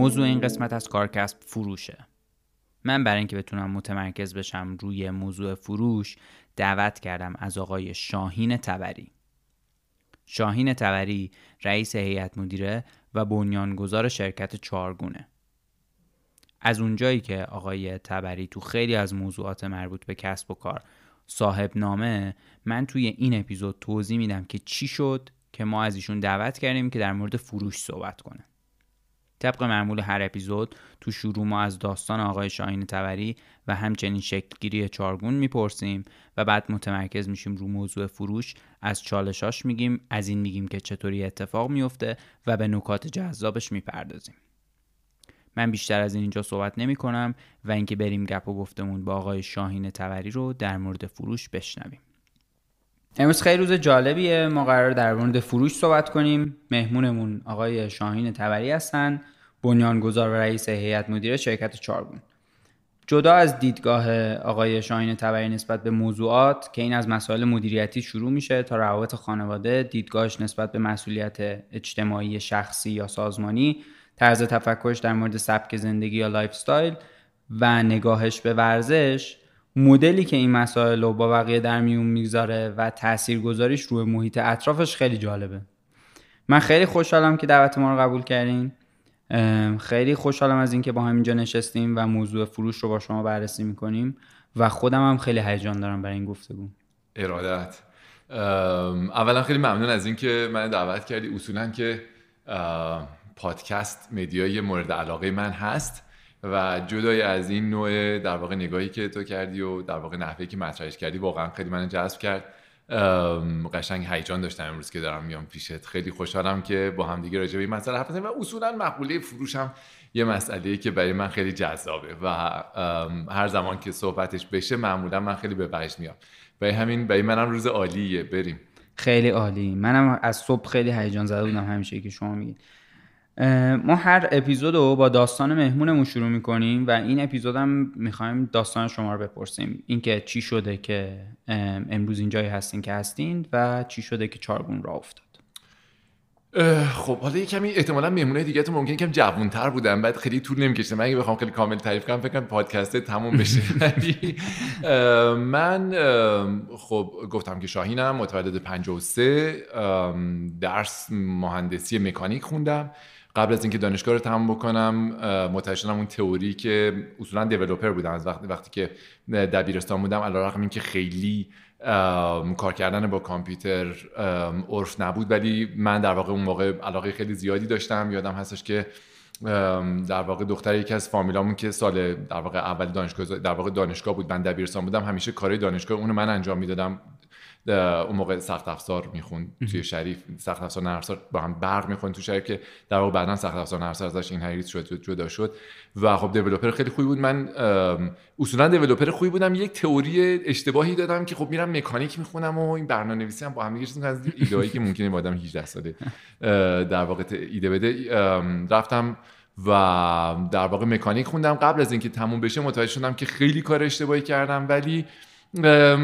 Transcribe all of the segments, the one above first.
موضوع این قسمت از کارکسب فروشه. من برای اینکه بتونم متمرکز بشم روی موضوع فروش دعوت کردم از آقای شاهین تبری. شاهین تبری رئیس هیئت مدیره و بنیانگذار شرکت چارگونه از اونجایی که آقای تبری تو خیلی از موضوعات مربوط به کسب و کار صاحب نامه من توی این اپیزود توضیح میدم که چی شد که ما از ایشون دعوت کردیم که در مورد فروش صحبت کنه. طبق معمول هر اپیزود تو شروع ما از داستان آقای شاهین تبری و همچنین شکلگیری چارگون می‌پرسیم و بعد متمرکز میشیم رو موضوع فروش. از چالشاش میگیم از این میگیم که چطوری اتفاق میفته و به نکات جذابش می‌پردازیم. من بیشتر از این اینجا صحبت نمی کنم و اینکه بریم گپ و گفتمون با آقای شاهین تبری رو در مورد فروش بشنویم. امروز خیلی روز جالبیه. ما قرار در مورد فروش صحبت کنیم. مهمونمون آقای شاهین تبری هستن بنیانگذار و رئیس هیئت مدیره شرکت چارگون. جدا از دیدگاه آقای شاهین طبری نسبت به موضوعات که این از مسائل مدیریتی شروع میشه تا روابط خانواده دیدگاهش نسبت به مسئولیت اجتماعی شخصی یا سازمانی طرز تفکرش در مورد سبک زندگی یا lifestyle و نگاهش به ورزش مدلی که این مسائل رو با بقیه در میون می‌گذاره و تاثیرگذاریش روی محیط اطرافش خیلی جالبه. من خیلی خوشحالم که دعوت ما رو قبول کردین. خیلی خوشحالم از اینکه با هم اینجا نشستیم و موضوع فروش رو با شما بررسی می‌کنیم و خودم هم خیلی هیجان دارم برای این گفتگو. ارادت. اولا خیلی ممنون از اینکه من دعوت کردی. اصولا که پادکست مدیای مورد علاقه من هست. و جدای از این نوع در واقع نگاهی که تو کردی و در واقع نحوهی که مطرحش کردی واقعا خیلی من جذب کرد. قشنگ هیجان داشتم امروز که دارم میام پیشت. خیلی خوشحالم که با هم دیگه راجع به این مسئله حرف و اصولا مقوله فروش هم یه مسئله که برای من خیلی جذابه و هر زمان که صحبتش بشه معمولا من خیلی به وجد میام. برای همین برای منم روز عالیه. بریم. خیلی عالی. منم از صبح خیلی هیجان زده بودم همیشه که شما میگید. ما هر اپیزود رو با داستان مهمونمون شروع می‌کنیم و این اپیزود هم می‌خوایم داستان شما رو بپرسیم. اینکه چی شده که ام، امروز اینجایی هستین که هستین و چی شده که چارگون را افتاد. خب حالا یه کمی احتمالا مهمونه دیگه تو ممکن کم جوانتر بودن. بعد خیلی طول نمی‌کشه. من اگه بخوام خیلی کامل تعریف کنم فکر کنم پادکست تموم بشه. من خب گفتم که شاهینم متولد 53 ام، درس مهندسی مکانیک خوندم. قبل از اینکه دانشگاه رو تمام بکنم متوجه اون تئوری که اصولا دیولپر بودم از وقتی وقتی که دبیرستان بودم علیرغم اینکه خیلی کار کردن با کامپیوتر عرف نبود. ولی من در واقع اون موقع علاقه خیلی زیادی داشتم. یادم هستش که در واقع دختر یکی از فامیلامون که سال در واقع اول دانشگاه در واقع دانشگاه بود من دبیرستان بودم همیشه کارهای دانشگاه اونو من انجام می‌دادم. اون موقع سخت افزار می‌خوند توی شریف سخت افزار نرم با هم برق می‌خوند تو شریف که در واقع بعدا سخت افزار نرم ازش این هریت شد جدا شد. و خب دیولپر خیلی خوبی بود. من اصولا دیولپر خوبی بودم. یک تئوری اشتباهی دادم که خب میرم مکانیک می‌خونم و این برنامه‌نویسی هم با هم دیگه از ایدهایی که ممکنه آدم 18 ساله در واقع ایده بده. رفتم و در واقع مکانیک خوندم. قبل از اینکه تموم بشه متوجه شدم که خیلی کار اشتباهی کردم ولی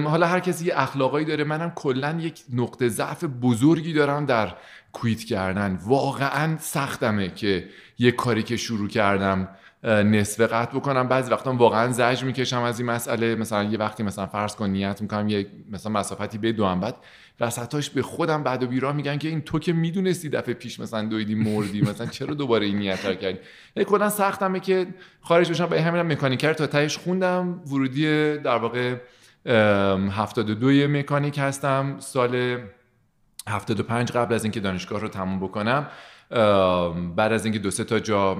حالا هر کسی یه اخلاقایی داره منم کلا یک نقطه ضعف بزرگی دارم در کویت کردن. واقعا سختمه که یه کاری که شروع کردم نصف قطع بکنم. بعضی وقتا واقعا زج می‌کشم از این مسئله. مثلا یه وقتی مثلا فرض کن نیت می‌کنم یه مثلا مسافتی به دوام بعد وسطاش به خودم بعد و بیراه میگن که این تو که می‌دونستی دفعه پیش مثلا دویدی مردی. مثلا چرا دوباره این نیت رو کردی؟ کلا سختمه که خارج بشم به همینم مکانیکر تا تهش خوندم. ورودی در واقع 72 مکانیک هستم. سال 75 قبل از اینکه دانشگاه رو تموم بکنم بعد از اینکه دو سه تا جا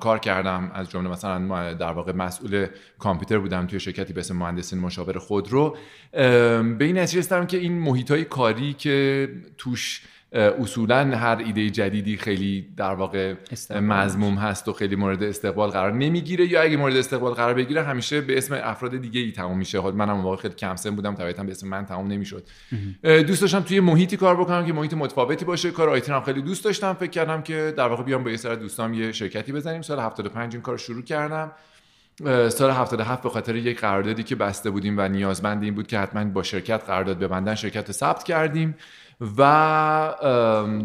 کار کردم. از جمله مثلا در واقع مسئول کامپیوتر بودم توی شرکتی به اسم مهندسین مشاور خودرو. به این نتیجه رسیدم که این محیط های کاری که توش اصولا هر ایده جدیدی خیلی در واقع مضموم هست و خیلی مورد استقبال قرار نمی‌گیره یا اگه مورد استقبال قرار بگیره همیشه به اسم افراد دیگه ای تموم میشه. حال منم واقعا خیلی کم سن بودم طبیعتا به اسم من تموم نمی‌شد. دوست داشتم توی محیطی کار بکنم که محیط متفاوتی باشه. کار آیتی هم خیلی دوست داشتم. فکر کردم که در واقع بیام با یه سری دوستام یه شرکتی بزنیم. سال 75 این کار شروع کردم. سال 77 به خاطر یک قراردادی که بسته بودیم و نیازمند این بود که حتما با شرکت قرارداد ببندن شرکت ثبت کردیم. و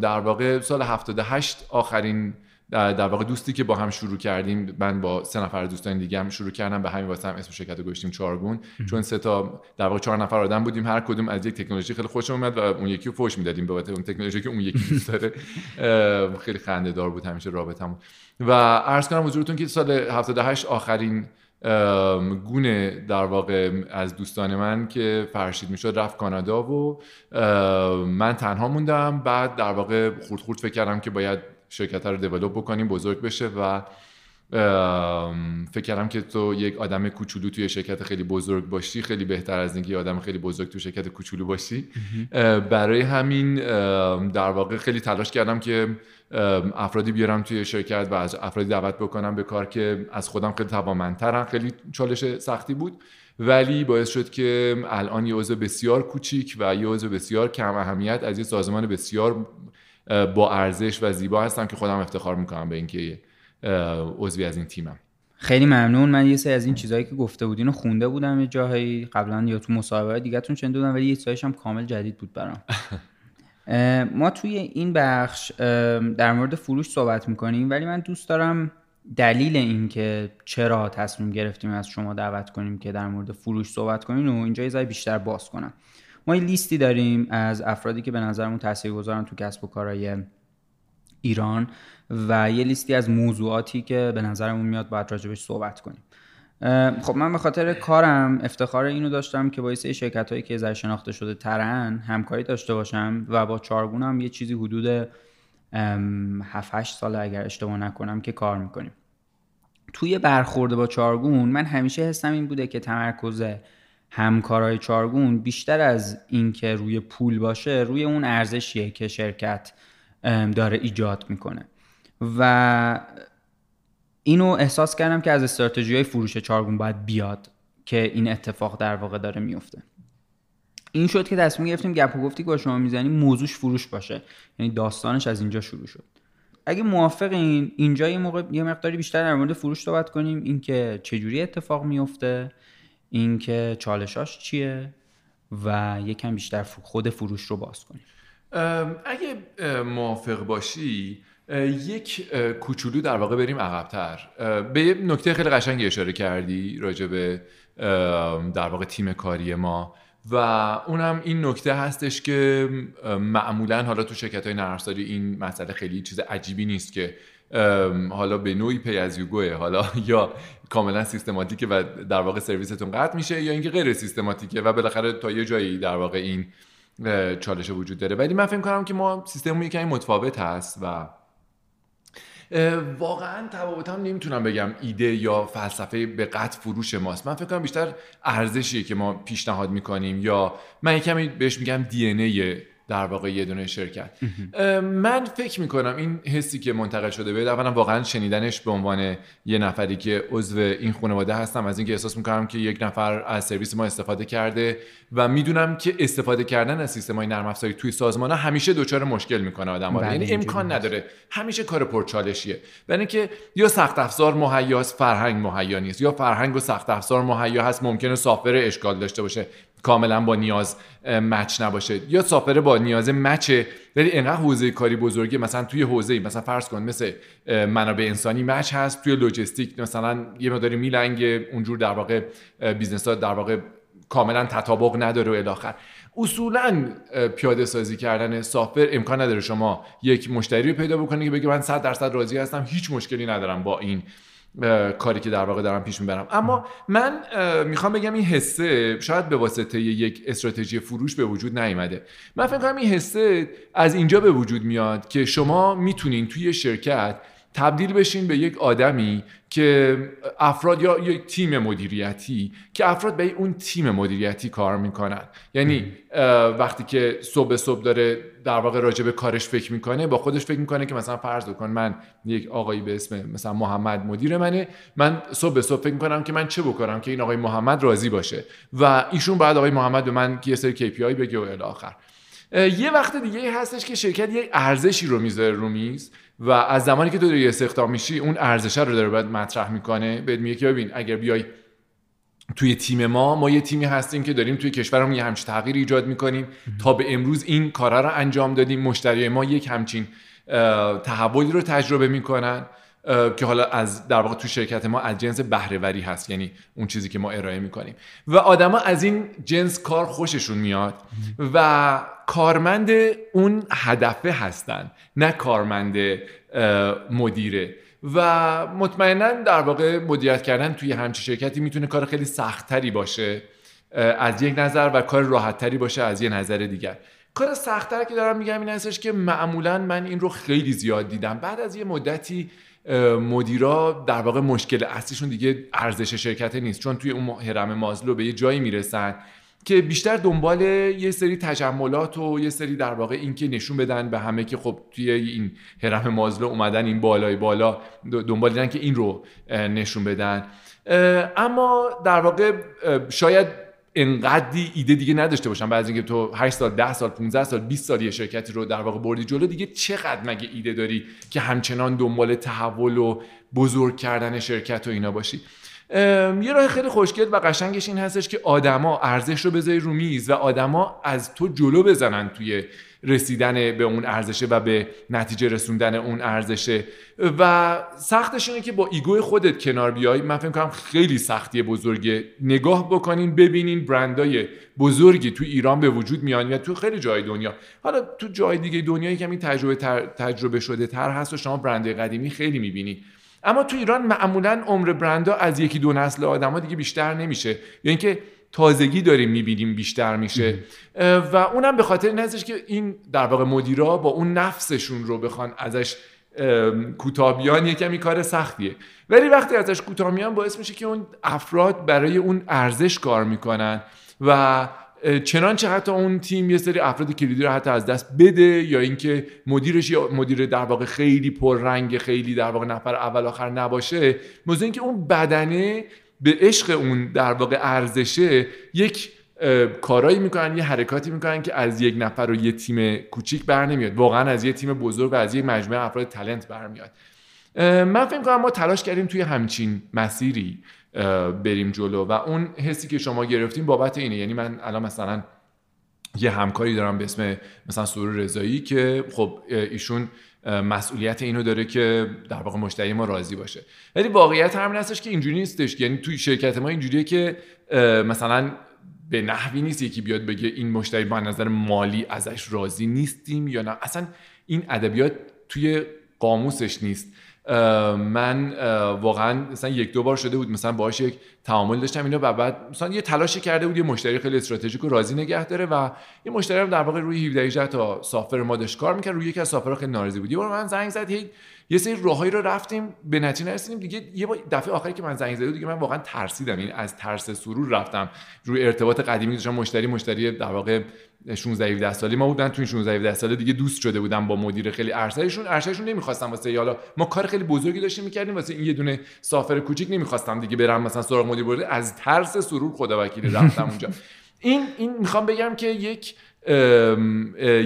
در واقع سال 78 آخرین در واقع دوستی که با هم شروع کردیم من با سه نفر دوستان دیگه هم شروع کردم به همین واسه هم اسم شرکت رو گذاشتیم چارگون چون سه تا در واقع چهار نفر آدم بودیم هر کدوم از یک تکنولوژی خیلی خوشم اومد و اون یکی رو فوش می‌دادیم. به اون تکنولوژی که اون یکی دوست داره. خیلی خنده دار بود همیشه رابطمون و عرض کنم حضورتون که سال 78 آخرین گونه در واقع از دوستان من که فرشید می‌شد رفت کانادا و من تنها موندم. بعد در واقع خورد خورد فکر کردم که باید شرکت رو دیولوب بکنیم بزرگ بشه و فکر کردم که تو یک آدم کوچولو توی شرکت خیلی بزرگ باشی خیلی بهتر از اینکه آدم خیلی بزرگ توی شرکت کوچولو باشی. برای همین در واقع خیلی تلاش کردم که افرادی بیارم توی شرکت و از افرادی دعوت بکنم به کار که از خودم خیلی توانمندترن. خیلی چالش سختی بود. ولی باعث شد که الان یه عضو بسیار کوچیک و یه عضو بسیار کم اهمیت از یه سازمان بسیار با ارزش و زیبا هستم که خودم افتخار می‌کنم به اینکه عضوی از این تیمم. خیلی ممنون. من یه سری از این چیزهایی که گفته بودین رو خونده بودم یه جاهایی. قبلا یا تو مصاحبه دیگهتون شنیده بودم ولی یه چیزایش هم کامل جدید بود برام. ما توی این بخش در مورد فروش صحبت می‌کنیم ولی من دوست دارم دلیل این که چرا تصمیم گرفتیم از شما دعوت کنیم که در مورد فروش صحبت کنیم و اینجا یه بیشتر باز کنم. ما یه لیستی داریم از افرادی که به نظرمون تاثیرگذارن تو کسب و کارهای ایران. و یه لیستی از موضوعاتی که به نظرمون میاد باید راجبش صحبت کنیم. خب من به خاطر کارم افتخار اینو داشتم که با یه شرکت هایی که شناخته شده ترن همکاری داشته باشم و با چارگون هم یه چیزی حدود 7 8 سال اگر اشتباه نکنم که کار می‌کنیم. توی برخورده با چارگون من همیشه حسم این بوده که تمرکز همکارای چارگون بیشتر از اینکه روی پول باشه روی اون ارزشیه که شرکت داره ایجاد می‌کنه. و اینو احساس کردم که از استراتژی های فروش چارگون باید بیاد که این اتفاق در واقع داره میفته این شد که تصمیم گرفتیم گپ و گفتی که با شما می‌زنیم موضوعش فروش باشه. یعنی داستانش از اینجا شروع شد. اگه موافقین اینجا یه موقع یه مقداری بیشتر در مورد فروش صحبت کنیم. اینکه چجوری اتفاق میفته اینکه چالشاش چیه و یکم بیشتر خود فروش رو باز کنیم. اگه موافق باشی یک کوچولو در واقع بریم عقبتر. به یه نکته خیلی قشنگی اشاره کردی راجع به در واقع تیم کاری ما. و اونم این نکته هستش که معمولا حالا تو شرکت های نرمافزاری این مسئله خیلی چیز عجیبی نیست که حالا به نوعی پی از یوگوه حالا یا کاملا سیستماتیکه و در واقع سرویستون قطع میشه یا اینکه غیر سیستماتیکه و بالاخره تا یه جایی در واقع این چالش وجود داره. ولی من فکر کنم که ما سیستممون یکمی متفاوت هست و واقعا تفاوت هم نمی‌تونم بگم ایده یا فلسفه به قطع فروش ماست. من فکر کنم بیشتر ارزشیه که ما پیشنهاد می‌کنیم یا من کمی بهش میگم دی در واقع یه دونه شرکت. من فکر می‌کنم این حسی که منتقل شده به اولا واقعا شنیدنش به عنوان یه نفری که عضو این خانواده هستم از اینکه احساس می‌کنم که یک نفر از سرویس ما استفاده کرده و می‌دونم که استفاده کردن از سیستم های نرم افزاری توی سازمان ها همیشه دچار مشکل می‌کنه آدم ها. بله، یعنی امکان نداره. همیشه کار پرچالشیه. برای اینکه یا سخت افزار مهیاست فرهنگ مهیا نیست. یا فرهنگ و سخت افزار مهیا هست ممکنه سافر اشکال داشته باشه. کاملا با نیاز مچ نباشه. یا سافره با نیاز مچه ولی انقدر حوزه کاری بزرگی مثلا توی حوزه مثلا فرض کن مثل منابع انسانی match هست توی لوجستیک مثلا یه مقداری میلنگه اونجور در واقع business ها در واقع کاملا تطابق نداره و الی آخر اصولا پیاده سازی کردن software امکان نداره شما یک مشتری رو پیدا بکنید که بگه من 100 درصد راضی هستم هیچ مشکلی ندارم با این کاری که در واقع دارم پیش می‌برم. اما من می‌خوام بگم این حسه شاید به واسطه یک استراتژی فروش به وجود نیامده من فکر کنم این حسه از اینجا به وجود میاد که شما می‌تونین توی شرکت تبدیل بشین به یک آدمی که افراد یا یک تیم مدیریتی که افراد به اون تیم مدیریتی کار می‌کنن. یعنی وقتی که صبح صبح داره در واقع راجع به کارش فکر می‌کنه با خودش فکر می‌کنه که مثلا فرض کن من یک آقایی به اسم مثلا محمد مدیر منه من صبح صبح فکر می‌کنم که من چه بکنم که این آقای محمد راضی باشه و ایشون بعد آقای محمد به من یه سری KPI بگه و الی آخر. یه وقت دیگه هستش که شرکت یک ارزشی رو می‌ذاره رو میز. و از زمانی که تو داری استخدام میشی اون ارزش رو داره باید مطرح می‌کنه. بهت میگه که ببین اگر بیای توی تیم ما ما یه تیمی هستیم که داریم توی کشورمون یه همچین تغییر ایجاد می‌کنیم. تا به امروز این کارا رو انجام دادیم مشتری ما یک همچین تحولی رو تجربه می‌کنن. که حالا از در واقع تو شرکت ما از جنس بهرهوری هست یعنی اون چیزی که ما ارائه می‌کنیم. و آدما از این جنس کار خوششون میاد و کارمند اون هدفه هستن نه کارمند مدیره. و مطمئنا در واقع مدیریت کردن توی همچی شرکتی می‌تونه کار خیلی سختتری باشه از یک نظر و کار راحتتری باشه از یه نظر دیگر. کار سختتر که دارم میگم این هستش که معمولا من این رو خیلی زیاد دیدم. بعد از یه مدتی مدیرا در واقع مشکل اصلیشون دیگه ارزش شرکت نیست. چون توی اون هرم مازلو به یه جایی می‌رسن که بیشتر دنبال یه سری تجملات و یه سری در واقع اینکه نشون بدن به همه که خب توی این هرم مازلو اومدن این بالای بالا دنبال دیدن که این رو نشون بدن. اما در واقع شاید انقدی ایده دیگه نداشته باشم بعد اینکه تو 8 سال 10 سال 15 سال 20 سال یه شرکتی رو در واقع بردی جلو دیگه چقدر مگه ایده داری که همچنان دنبال تحول و بزرگ کردن شرکت و اینا باشی؟ یه راه خیلی خوشگل و قشنگش این هستش که آدما ارزش رو بذاری رو میز و آدما از تو جلو بزنن توی رسیدن به اون ارزشه و به نتیجه رسوندن اون ارزشه. و سختش اینه که با ایگو خودت کنار بیای. من فکر کنم خیلی سختی بزرگه. نگاه بکنین ببینین برندای بزرگی تو ایران به وجود میان یا تو خیلی جای دنیا. حالا تو جای دیگه دنیایی که این تجربه تجربه شده تر هست و شما برند قدیمی خیلی می‌بینی. اما تو ایران معمولا عمر برندها از یکی دو نسل آدما دیگه بیشتر نمیشه. یا اینکه تازگی داریم می‌بینیم بیشتر میشه. و اونم به خاطر این هستش که این در واقع مدیرا با اون نفسشون رو بخوان ازش کوتابیان کمی کار سختیه. ولی وقتی ازش کوتاه باعث میشه که اون افراد برای اون ارزش کار می‌کنن و چنانچه حتی اون تیم یه سری افراد کلیدی رو حتی از دست بده یا اینکه مدیرش یا مدیر در واقع خیلی پررنگ خیلی در واقع نفر اول آخر نباشه موضوع اینکه اون بدنه به عشق اون در واقع ارزشه یک کارایی می‌کنن یه حرکاتی می‌کنن که از یک نفر و یه تیم کوچیک بر نمیاد. واقعا از یه تیم بزرگ و از یک مجموعه افراد تلنت برمیاد من فکر کنم ما تلاش کردیم توی همچین مسیری بریم جلو و اون حسی که شما گرفتیم بابت اینه. یعنی من الان مثلا یه همکاری دارم به اسم مثلا سرور رضایی که خب ایشون مسئولیت اینو داره که در واقع مشتری ما راضی باشه. ولی واقعیت همین هستش که اینجوری نیستش. یعنی توی شرکت ما اینجوریه که مثلا به نحوی نیست یکی بیاد بگه این مشتری با نظر مالی ازش راضی نیستیم یا نه. اصلا این ادبیات توی قاموسش نیست. من واقعا مثلا یک دو بار شده بود مثلا باهاش یک تعامل داشتم اینو بعد مثلا یه تلاشی کرده بود یه مشتری خیلی استراتژیک و راضی نگه داره و یه مشتری هم در واقع روی 17 تا سافر ما داشت کار می‌کرد روی یکی از سافرها خیلی ناراضی بود. یه بار من زنگ زد یه سری راههایی رو رفتیم به نتیجه نرسیدیم دیگه یه دفعه آخری که من زنگ زده دیگه من واقعا ترسیدم. این یعنی از ترس سرور رفتم. روی ارتباط قدیمی داشتم مشتری مشتری در واقع 16 17 سالی ما بودن. تو این 16 17 ساله دیگه دوست شده بودم با مدیر خیلی ارشدشون. ارشدشون نمی‌خواستم واسه حالا ما کار خیلی بزرگی داشتیم می‌کردیم. واسه این یه دونه سافر کوچیک نمی‌خواستم دیگه برم مثلا سراغ مدیر برده از ترس سرور خدا وکیلی رفتم اونجا. این این می‌خوام بگم که یک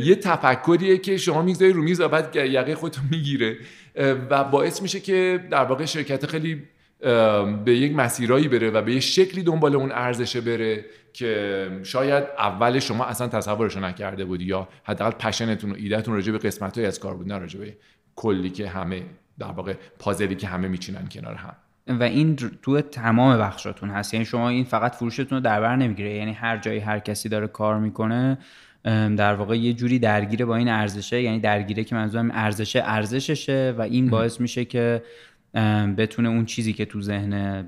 یه تفکریه که شما می‌گذاری رو میز و بعد یقه خودتون می‌گیره. و باعث میشه که در واقع شرکت خیلی به یک مسیرایی بره و به یه شکلی دنبال اون ارزشه بره که شاید اول شما اصلا تصورش نکرده بودی یا حداقل پشنتون و ایدهتون راجع به قسمت از کار بود نه راجع به کلی که همه در واقع پازلی که همه میچینن کنار هم. و این تو تمام بخشاتون هست. یعنی شما این فقط فروشتون رو در بر نمی‌گیره. یعنی هر جایی هر کسی داره کار می‌کنه در واقع یه جوری درگیره با این ارزشه. یعنی درگیره که منظورم ارزشه ارزششه و این باعث میشه که بتونه اون چیزی که تو ذهن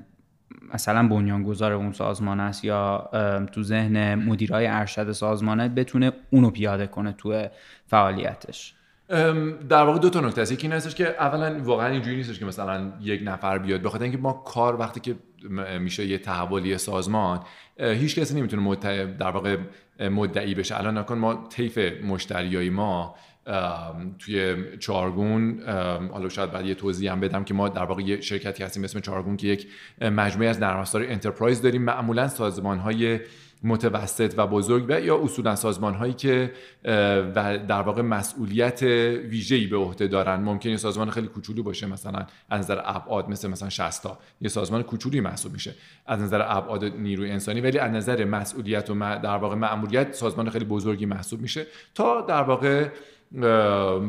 مثلا بنیانگذار اون سازمان است یا تو ذهن مدیرای ارشد سازمانه بتونه اونو پیاده کنه تو فعالیتش. در واقع دو تا نکته است. یکی این هستش که اولا واقعا اینجوری نیستش که مثلا یک نفر بیاد. خاطر اینکه ما کار وقتی که میشه یه تحولی سازمان هیچ کسی نمی‌تونه در واقع مدعی بشه. الان نکن ما طیف مشتریای ما توی چارگون حالا شاید بعد یه توضیح هم بدم که ما در واقع یه شرکتی هستیم اسم چارگون که یک مجموعه از نرم انترپرایز داریم. معمولا سازمان های متوسط و بزرگ و یا اصولا سازمان هایی که در واقع مسئولیت ویژه‌ای به عهده دارن. ممکن یه سازمان خیلی کوچولو باشه مثلا از نظر ابعاد مثل مثلا 60 تا. یه سازمان کوچولی محسوب میشه از نظر ابعاد نیروی انسانی. ولی از نظر مسئولیت و در واقع مأموریت سازمان خیلی بزرگی محسوب میشه تا در واقع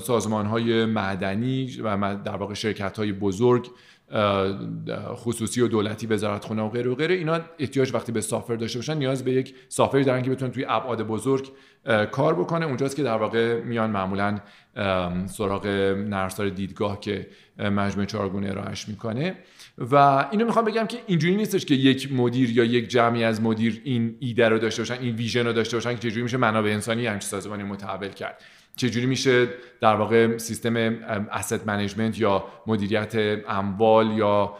سازمان های معدنی و در واقع شرکت های بزرگ خصوصی و دولتی وزارت خونه و غیره و غیره اینا احتیاج وقتی به سافر داشته باشن نیاز به یک سافری دارن که بتونن توی ابعاد بزرگ کار بکنه. اونجاست که در واقع میان معمولا سراغ نرم‌افزار دیدگاه که مجموعه چارگون ارائهش می‌کنه. و اینو می‌خوام بگم که اینجوری نیستش که یک مدیر یا یک جمعی از مدیر این ایده رو داشته باشن این vision رو داشته باشن که چجوری میشه منابع انسانی همچین سازمانی متحول کرد. چجوری میشه در واقع سیستم asset management یا مدیریت اموال یا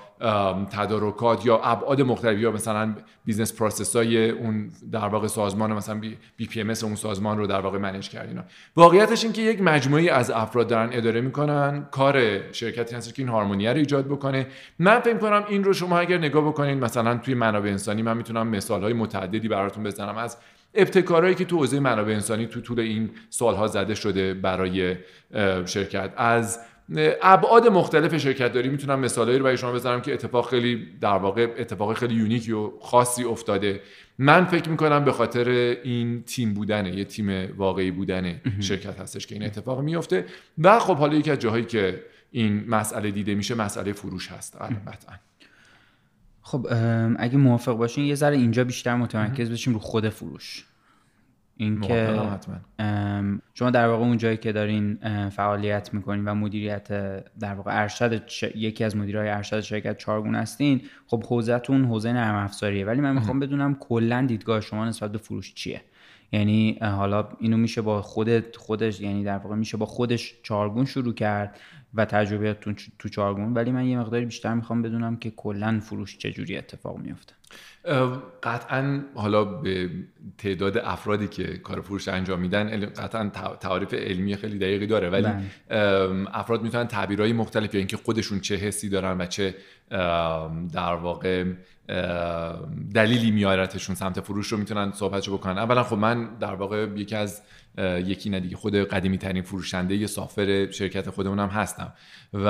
تدارکات یا ابعاد مختلفی یا مثلا business process های اون در واقع سازمان مثلا BPM اون سازمان رو در واقع manage کرد اینا. واقعیتش این که یک مجموعه‌ای از افراد دارن اداره می‌کنن کار شرکتی هست که این harmony رو ایجاد بکنه. من فکر کنم این رو شما اگر نگاه بکنید مثلا توی منابع انسانی من می‌تونم مثال های متعددی براتون بزنم. از ابتکارهایی که تو حوزه منابع انسانی تو طول این سالها زده شده برای شرکت. از ابعاد مختلف شرکت داری می‌تونم مثالایی رو برای شما بزنم که اتفاق خیلی در واقع اتفاق خیلی unique ی و خاصی افتاده. من فکر می‌کنم به خاطر این تیم بودنه یه تیم واقعی بودن شرکت هستش که این اتفاق میفته و خب حالا یکی از جاهایی که این مسئله دیده میشه مسئله فروش هست البته. خب اگه موافق باشین یه ذره اینجا بیشتر متمرکز بشیم رو خود فروش. اینکه شما در واقع اون جایی که دارین فعالیت می‌کنین و مدیریت در واقع ارشد یکی از مدیرای ارشد شرکت چارگون هستین خب حوزهتون حوزه نرم افزاریه. ولی من می‌خوام بدونم کلا دیدگاه شما نسبت به فروش چیه؟ یعنی حالا اینو میشه با خودت خودش یعنی در واقع میشه با خودش چارگون شروع کرد؟ و تجربیاتتون تو چارگون ولی من یه مقداری بیشتر می‌خوام بدونم که کلا فروش چجوری اتفاق میفته قطعا حالا به تعداد افرادی که کار فروش انجام میدن قطعا تعریف علمی خیلی دقیقی داره ولی بله. افراد می‌تونن تعبیرهای مختلف یا اینکه خودشون چه حسی دارن و چه در واقع دلیلی میارتشون سمت فروش رو می‌تونن صحبتشو بکنن اولا خب من در واقع یکی از یکی نه دیگه خود قدیمی ترین فروشنده یه سافر شرکت خودمونم هستم و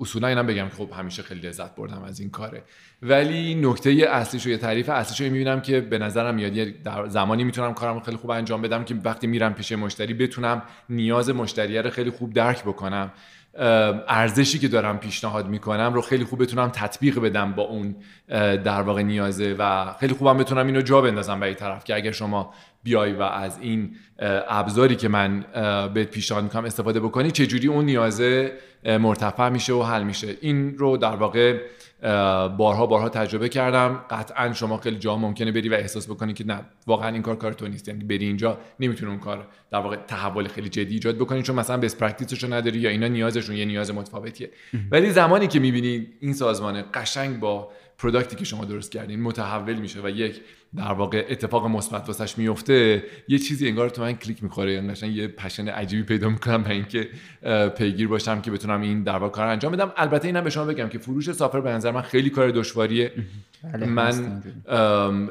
اصولا اینم بگم که خب همیشه خیلی لذت بردم از این کاره ولی نکته اصلیش و یه تعریف اصلیش رو می‌بینم که به نظرم میاد در زمانی می‌تونم کارم خیلی خوب انجام بدم که وقتی میرم پیش مشتری بتونم نیاز مشتری رو خیلی خوب درک بکنم. ارزشی که دارم پیشنهاد می‌کنم رو خیلی خوب بتونم تطبیق بدم با اون در واقع نیازه و خیلی خوبم بتونم اینو جا بندازم به طرف که اگر شما بیای و از این ابزاری که من بهت پیشنهاد می‌کنم استفاده بکنی چجوری اون نیازه مرتفع میشه و حل میشه. این رو در واقع بارها بارها تجربه کردم. قطعا شما خیلی جا ممکنه بری و احساس بکنی که نه واقعا این کار کار تو نیست. یعنی بری اینجا نمی‌تونی اون کار در واقع تحول خیلی جدی ایجاد بکنی چون مثلا بیس پرکتیسشو نداری یا اینا نیازشون یه نیاز متفاوتیه. ولی زمانی که می‌بینی این سازمان قشنگ با product ی که شما درست کردین متحول میشه و یک در واقع اتفاق مثبت واسش میفته یه چیزی انگار تو من کلیک می‌خوره یعنی قشنگ یه passion عجیبی پیدا می‌کنم به اینکه پیگیر باشم که بتونم این در واقع کار انجام بدم. البته اینم به شما بگم که فروش software به نظر من خیلی کار دشواریه. بله، من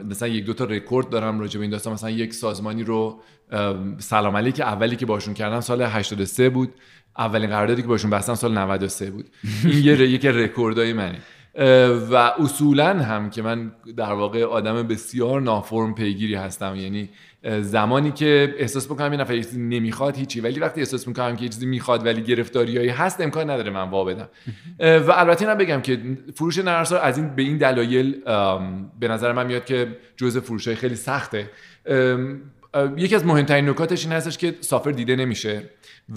مثلا یک دو تا رکورد دارم راجع به این داستان. مثلا یک سازمانی رو سلام علیک اولی که باشون کردم سال 83 بود. اولین قراردادی که باشون بستم سال 93 بود. این یه یک رکوردای منه. و اصولا هم که من در واقع آدم بسیار نافرم پیگیری هستم. یعنی زمانی که احساس بکنم یه نفر چیزی نمی‌خواد هیچی. ولی وقتی احساس می‌کنم که یه چیزی می‌خواد ولی گرفتاریایی هست امکان نداره من وا بدم. و البته اینم بگم که فروش نرسار از این به این دلایل به نظر من میاد که جزء فروش های خیلی سخته. یکی از مهمترین نکاتش این هستش که سافر دیده نمیشه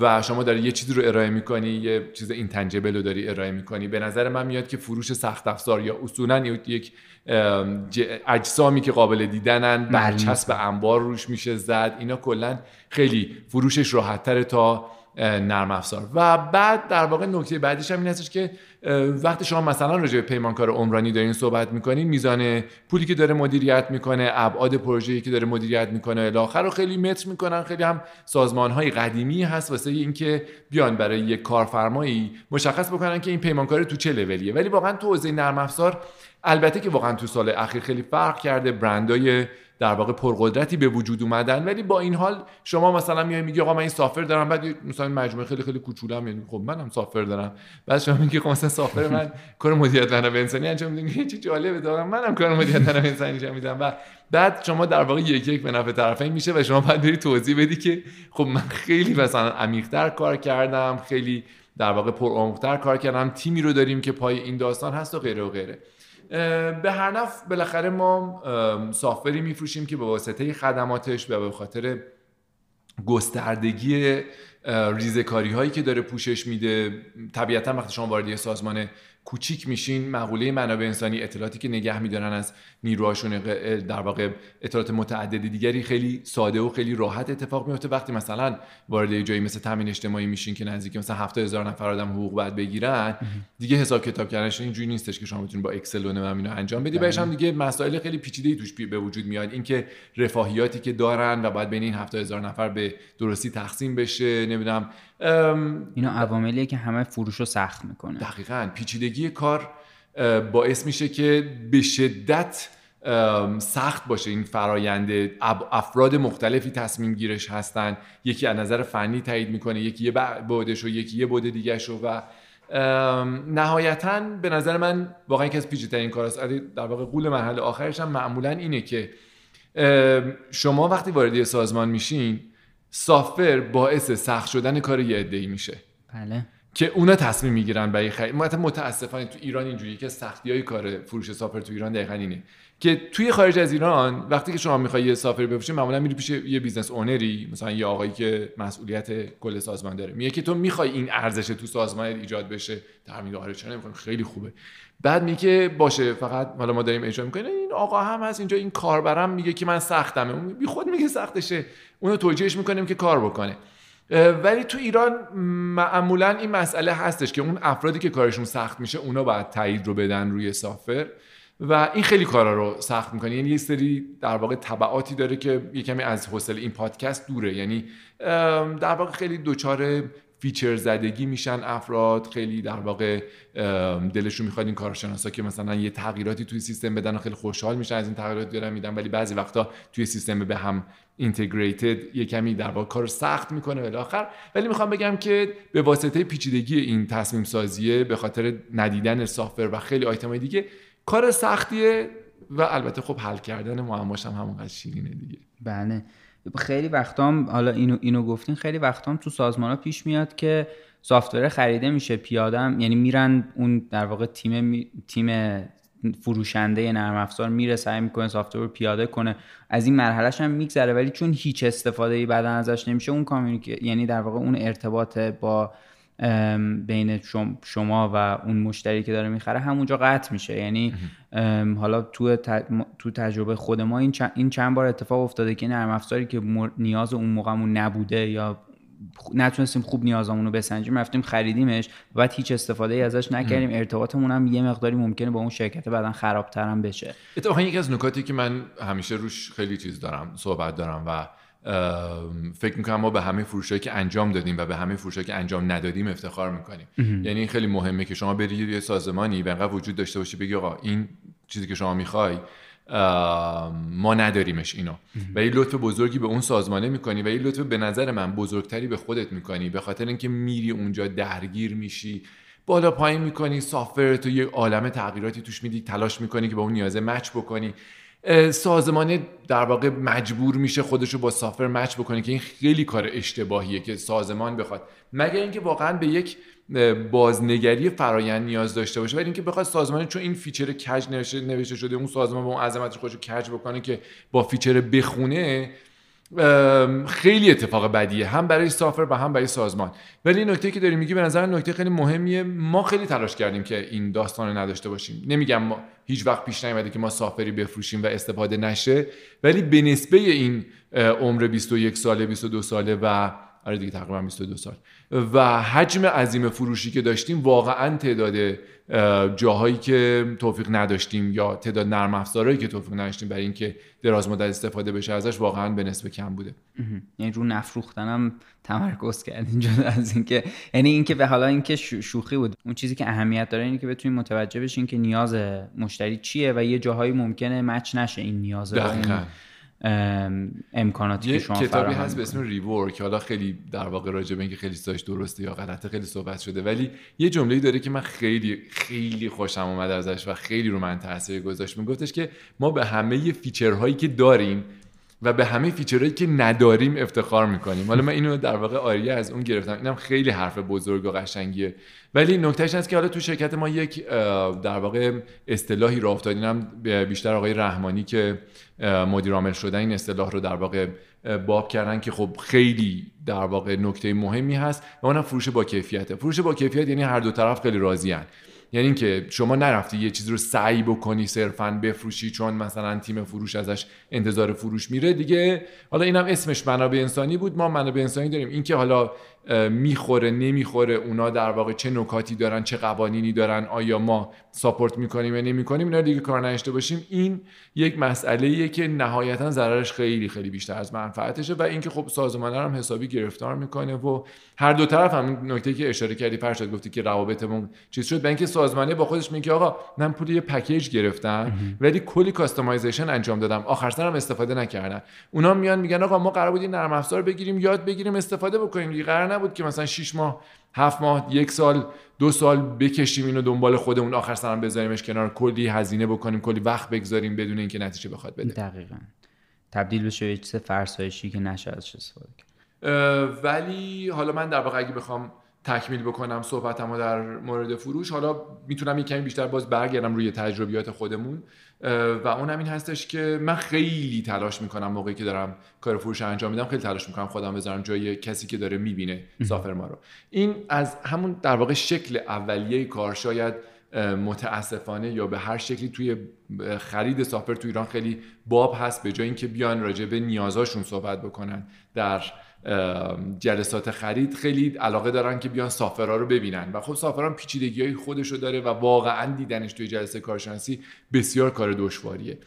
و شما داری یه چیزی رو ارائه می‌کنی یه چیز اینتنجبل رو داری ارائه می‌کنی به نظر من میاد که فروش سخت افزار یا اصولا یک اجسامی که قابل دیدنن بله. برچسب انبار روش میشه زد اینا کلا خیلی فروشش راحتتره تا نرم افزار. و بعد در واقع نکته بعدیش هم این هستش که وقتی شما مثلا راجع به پیمانکار عمرانی دارین صحبت می‌کنین میزان پولی که داره مدیریت می‌کنه ابعاد پروژه‌ای که داره مدیریت می‌کنه الاخر رو خیلی متر می‌کنن. خیلی هم سازمان های قدیمی هست واسه اینکه بیان برای یک کارفرمایی مشخص بکنن که این پیمانکار تو چه لولیه. ولی واقعا تو حوزه نرم افزار البته که واقعا تو سال اخیر خیلی فرق کرده. برندای در واقع پرقدرتی به وجود اومدن. ولی با این حال شما مثلا میای میگی آقا من این سافر دارم بعد مثلا مجموعه خیلی خیلی کوچولم یعنی خب منم سافر دارم. بعد شما میگی خب مثلا سافر من کار مدیریت منابع انسانی انجام میدم. چه جالبه دارم منم کار مدیریت منابع انسانی انجام میدم. و بعد شما در واقع یک یک به نفع طرفین میشه و شما بعد بری توضیح بدی که خب من خیلی مثلا عمیق‌تر کار کردم خیلی در واقع پرعمق‌تر کار کردم. تیمی رو داریم که پای این داستان هست و غیره و غیره. به هر نفع بالاخره ما سافری میفروشیم که به واسطه خدماتش و به خاطر گستردگی ریزکاری هایی که داره پوشش میده طبیعتا وقتی شما وارد یه سازمان کوچیک میشین مقوله منابع انسانی اطلاعاتی که نگه میدارن از نیروهاشون در واقع اطلاعات متعدد دیگری خیلی ساده و خیلی راحت اتفاق میفته وقتی مثلا وارد جایی مثل تامین اجتماعی میشین که نزدیک مثلا 70 هزار نفر آدم حقوق باید بگیرن دیگه حساب کتاب کردنش اینجوری نیستش که شما بتونید با اکسل و نمی‌دونم اینو انجام بدی. بهش هم دیگه مسائل خیلی پیچیده‌ای توش به وجود میاد. اینکه رفاهیاتی که دارن و باید بین این 70 هزار نفر به درستی تقسیم بشه نمی‌دونم اینا عواملیه که همه فروش رو سخت می‌کنه. دقیقا. پیچیدگی کار باعث میشه که به شدت سخت باشه این فرایند. افراد مختلفی تصمیم گیرش هستن. یکی از نظر فنی تایید می‌کنه یکی یه بودش و یکی یه بود دیگه شو و نهایتا به نظر من واقعا یکی از پیچیده‌ترین کاراست در واقع قول مرحله آخرش هم معمولا اینه که شما وقتی وارد یه سازمان میشین سافر باعث سخت شدن کار یه عده‌ای میشه. بله. که اونا تصمیم می‌گیرن برای خرید. متاسفانه تو ایران اینجوریه که سختی های کار فروش software تو ایران دقیقا اینه. که توی خارج از ایران وقتی که شما می‌خوای یه software بفروشی معمولا میری پیش یه business owner ی مثلا یه آقایی که مسئولیت کل سازمان داره. میگه که تو می‌خوای این ارزش تو سازمان ایجاد بشه؟ بعد میگه آره چرا نمی‌خوام خیلی خوبه. بعد میگه باشه فقط حالا ما داریم اجرا می‌کنیم. این آقا هم هست اینجا این کاربرم میگه که من سختمه. بی خود میگه سختشه. اونو توجیهش می‌کنیم که کار بکنه. ولی تو ایران معمولا این مسئله هستش که اون افرادی که کارشون سخت میشه اونا باید تایید رو بدن روی software. و این خیلی کارا رو سخت می‌کنه یعنی یه سری در واقع تبعاتی داره که یه کمی از حوصله این پادکست دوره. یعنی در واقع خیلی دچار feature زدگی میشن افراد. خیلی در واقع دلشون می‌خواد این کارشناسا که مثلا یه تغییراتی توی سیستم بدن و خیلی خوشحال میشن از این تغییرات دارن میدن. ولی بعضی وقتا توی سیستم به هم اینتگریتد یه کمی در واقع کار سخت می‌کنه بالاخر ولی می‌خوام بگم که به واسطه پیچیدگی این تصمیم سازیه به خاطر ندیدن سافر و خیلی آیتمای دیگه کار سختیه و البته خب حل کردن معماش هم همونقدر شیرینه دیگه. بله. خیلی وقتام حالا اینو اینو گفتین خیلی وقتام تو سازمان ها پیش میاد که سافتور خریده میشه. پیادم یعنی میرن اون در واقع تیم تیم فروشنده نرم افزار میره سعی می‌کنه سافتور پیاده کنه. از این مرحلهش هم میگذره ولی چون هیچ استفاده ای بعدا ازش نمیشه اون کامیونیک یعنی در واقع اون ارتباط با بین شما و اون مشتری که داره می‌خره همونجا قطع میشه. یعنی حالا تو تو تجربه خود ما این چند, این چند بار اتفاق افتاده که نرم افزاری که نیاز اون موقعمون نبوده یا نتونستیم خوب نیازمون رو بسنجیم رفتیم خریدیمش و بعد هیچ استفاده ای ازش نکردیم. ارتباطمون هم یه مقداری ممکنه با اون شرکت بعدا خرابتر هم بشه. اتفاقا یکی از نکاتی که من همیشه روش خیلی چیز دارم صحبت دارم و فکر می‌کنم ما به همه فروشایی که انجام دادیم و به همه فروشایی که انجام ندادیم افتخار می‌کنیم. یعنی این خیلی مهمه که شما بری یه سازمانی و وجود داشته باشی بگی آقا این چیزی که شما می‌خوای ما نداریمش اینو. و یه لطف بزرگی به اون سازمانه می‌کنی و یه لطف به نظر من بزرگتری به خودت می‌کنی. به خاطر اینکه میری اونجا درگیر میشی بالا پایین می‌کنی software تو یه عالم تغییراتی توش میدی تلاش می‌کنی که با اون نیازه match بکنی. سازمانه در واقع مجبور میشه خودش رو با software match بکنه که این خیلی کار اشتباهیه که سازمان بخواد. مگر اینکه واقعا به یک بازنگری فرایند نیاز داشته باشه ولی اینکه بخواد سازمان چون این feature کج نوشته, شده اون سازمان با اون عظمت خودش رو کج بکنه که با feature بخونه خیلی اتفاق بدیه. هم برای software و هم برای سازمان. ولی نکته که داری میگی به نظر نکته خیلی مهمیه. ما خیلی تلاش کردیم که این داستان رو نداشته باشیم. نمیگم ما هیچ وقت پیش نیومده که ما سافری بفروشیم و استفاده نشه. ولی به نسبه این عمر 21 ساله 22 ساله و آره دیگه تقریبا 22 سال. و حجم عظیم فروشی که داشتیم واقعا تعداد جاهایی که توفیق نداشتیم یا تعداد نرم افزارهایی که توفیق نداشتیم برای اینکه دراز مدت استفاده بشه ازش واقعا به نسبه کم بوده. یعنی رو نفروختنم تمرکز کردین جدا از اینکه یعنی اینکه به حالا اینکه شوخی بود. اون چیزی که اهمیت داره اینه که بتونیم متوجه بشین که نیاز مشتری چیه و یه جاهایی ممکنه مچ نشه این نیاز امکاناتی که شما کتابی هست به اسم ریورک حالا خیلی در واقع راجع به اینکه خیلی سایش درسته یا غلطه خیلی صحبت شده ولی یه جمله‌ای داره که من خیلی خیلی خوشم اومد ازش و خیلی رو من تاثیر گذاشت. میگفتش که ما به همه feature هایی که داریم و به همه feature هایی که نداریم افتخار می‌کنیم. حالا من اینو در واقع عاریه از اون گرفتم. اینم خیلی حرف بزرگ و قشنگیه. ولی نکتهش هست که حالا تو شرکت ما یک در واقع اصطلاحی راه انداختیم بیشتر آقای رحمانی که مدیر عامل شدن این اصطلاح رو در واقع باب کردن که خب خیلی در واقع نکته مهمی هست و اونم فروش با کیفیته. فروش با کیفیت یعنی هر دو طرف خیلی راضی یعنی اینکه شما نرفتی یه چیزی رو سعی بکنی صرفا بفروشی چون مثلا تیم فروش ازش انتظار فروش میره دیگه حالا اینم اسمش منابع انسانی بود ما منابع انسانی داریم. اینکه حالا می‌خوره نمی‌خوره. اونا در واقع چه نکاتی دارن چه قوانینی دارن آیا ما ساپورت می‌کنیم یا نمی‌کنیم اینا دیگه کار نشته باشیم. این یک مسئله ایه که نهایتا ضررش خیلی خیلی بیشتر از منفعتشه و اینکه خب سازمان هم حسابی گرفتار می‌کنه و هر دو طرف هم نکته که اشاره کردی فرشاد گفتی که روابطمون چیز شد. به اینکه سازمانه با خودش میگه آقا من پول یه پکیج گرفتم ولی کلی کاستماایزیشن انجام دادم. آخر سرم استفاده نکردن. اونا میان میگن آقا ما قرار بود این نرم افزار بگیریم یاد بگیریم استفاده بکنیم. دیگه قرار نبود که مثلا 6 ماه هفت ماه یک سال دو سال بکشیم اینو دنبال خودمون آخر سرم بذاریمش کنار کلی هزینه بکنیم کلی وقت بگذاریم بدون اینکه نتیجه بخواد بده. دقیقا. تبدیل بشه به چیز فرسایشی که نشه ازش استفاده ولی حالا من در واقع اگه بخوام تکمیل بکنم صحبتمو در مورد فروش. حالا می‌تونم یه کمی بیشتر باز برگردم روی تجربیات خودمون. و اون این هستش که من خیلی تلاش می‌کنم موقعی که دارم کار فروش انجام میدم خیلی تلاش می‌کنم خودم بذارم جای کسی که داره می‌بینه سافر ما رو. این از همون در واقع شکل اولیه کار شاید متاسفانه یا به هر شکلی توی خرید سافر تو ایران خیلی باب هست به جای اینکه بیان راجع به نیازاشون صحبت بکنن در جلسات خرید خیلی علاقه دارن که بیان سافرها رو ببینن. و خب سافران پیچیدگی های خودش رو داره و واقعا دیدنش توی جلسه کارشناسی بسیار کار دشواریه.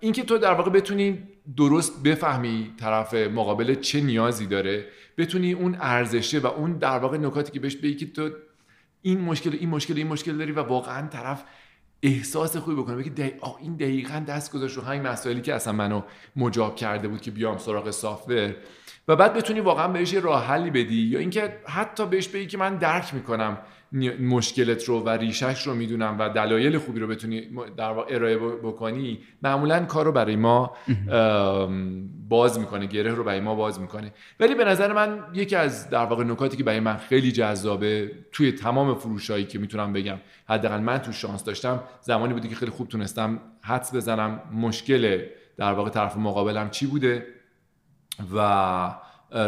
اینکه تو در واقع بتونی درست بفهمی طرف مقابل چه نیازی داره بتونی اون ارزشه و اون در واقع نکاتی که بهش بگی که تو این مشکل این مشکل این مشکل داری و واقعا طرف احساس خوبی بکنه. بگی دی... این دقیقا دست گذاشت رو همین مسائلی که اصلا منو مجاب کرده بود که بیام سراغ سافر و بعد بتونی واقعا بهش راه حلی بدی یا اینکه حتی بهش بگی که من درک می‌کنم. مشکلت رو و ریشش رو می‌دونم و دلایل خوبی رو بتونی در واقع ارائه بکنی معمولا کار رو برای ما باز می‌کنه گره رو برای ما باز می‌کنه. ولی به نظر من یکی از در واقع نکاتی که برای من خیلی جذابه توی تمام فروشایی که می‌تونم بگم حداقل من تو شانس داشتم زمانی بودی که خیلی خوب تونستم حدس بزنم مشکل در واقع طرف مقابلم چی بوده و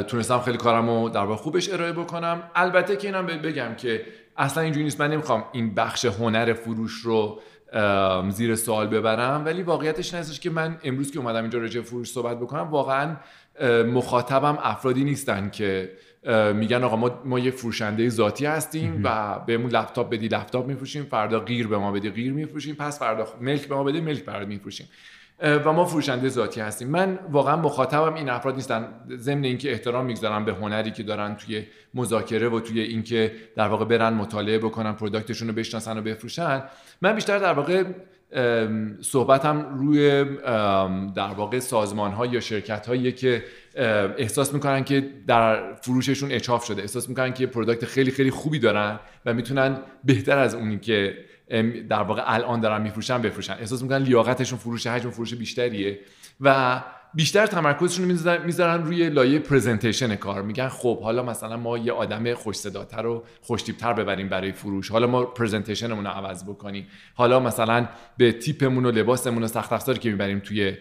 تونستم خیلی کارم رو در واقع خوبش ارائه بکنم. البته که اینم بگم که اصلا اینجوری نیست. من نمی‌خوام این بخش هنر فروش رو زیر سوال ببرم ولی واقعیتش این که من امروز که اومدم اینجا راجع فروش صحبت بکنم واقعا مخاطبم افرادی نیستن که میگن آقا ما, ما یک فروشنده ذاتی هستیم و بهمون لپتاپ بدی لپتاپ میفروشیم فردا غیر به ما بدی غیر میفروشیم پس فردا ملک به ما بده ملک برات میفروشیم. و ما فروشنده ذاتی هستیم. من واقعا مخاطبم این افراد نیستن. ضمن اینکه احترام می‌گذارم به هنری که دارن توی مذاکره و توی اینکه در واقع برن مطالعه بکنن پروداکتشون رو بشناسن و بفروشن. من بیشتر در واقع صحبتم روی در واقع سازمان ها یا شرکت هایی که احساس می‌کنن که در فروششون اجحاف شده. احساس می‌کنن که product خیلی خیلی خوبی دارن و می‌تونن بهتر از اونی که در واقع الان دارن میفروشن بفروشن. احساس می‌کنن لیاقتشون فروش حجم فروش بیشتریه و بیشتر تمرکزشون می‌ذارن روی لایه presentation کار. میگن خب حالا مثلا ما یه آدم خوش صداتر و خوشتیپ‌تر ببریم برای فروش. حالا ما presentation مون رو عوض بکنیم. حالا مثلا به تیپمون و لباسمون و سخت افزاری که می‌بریم توی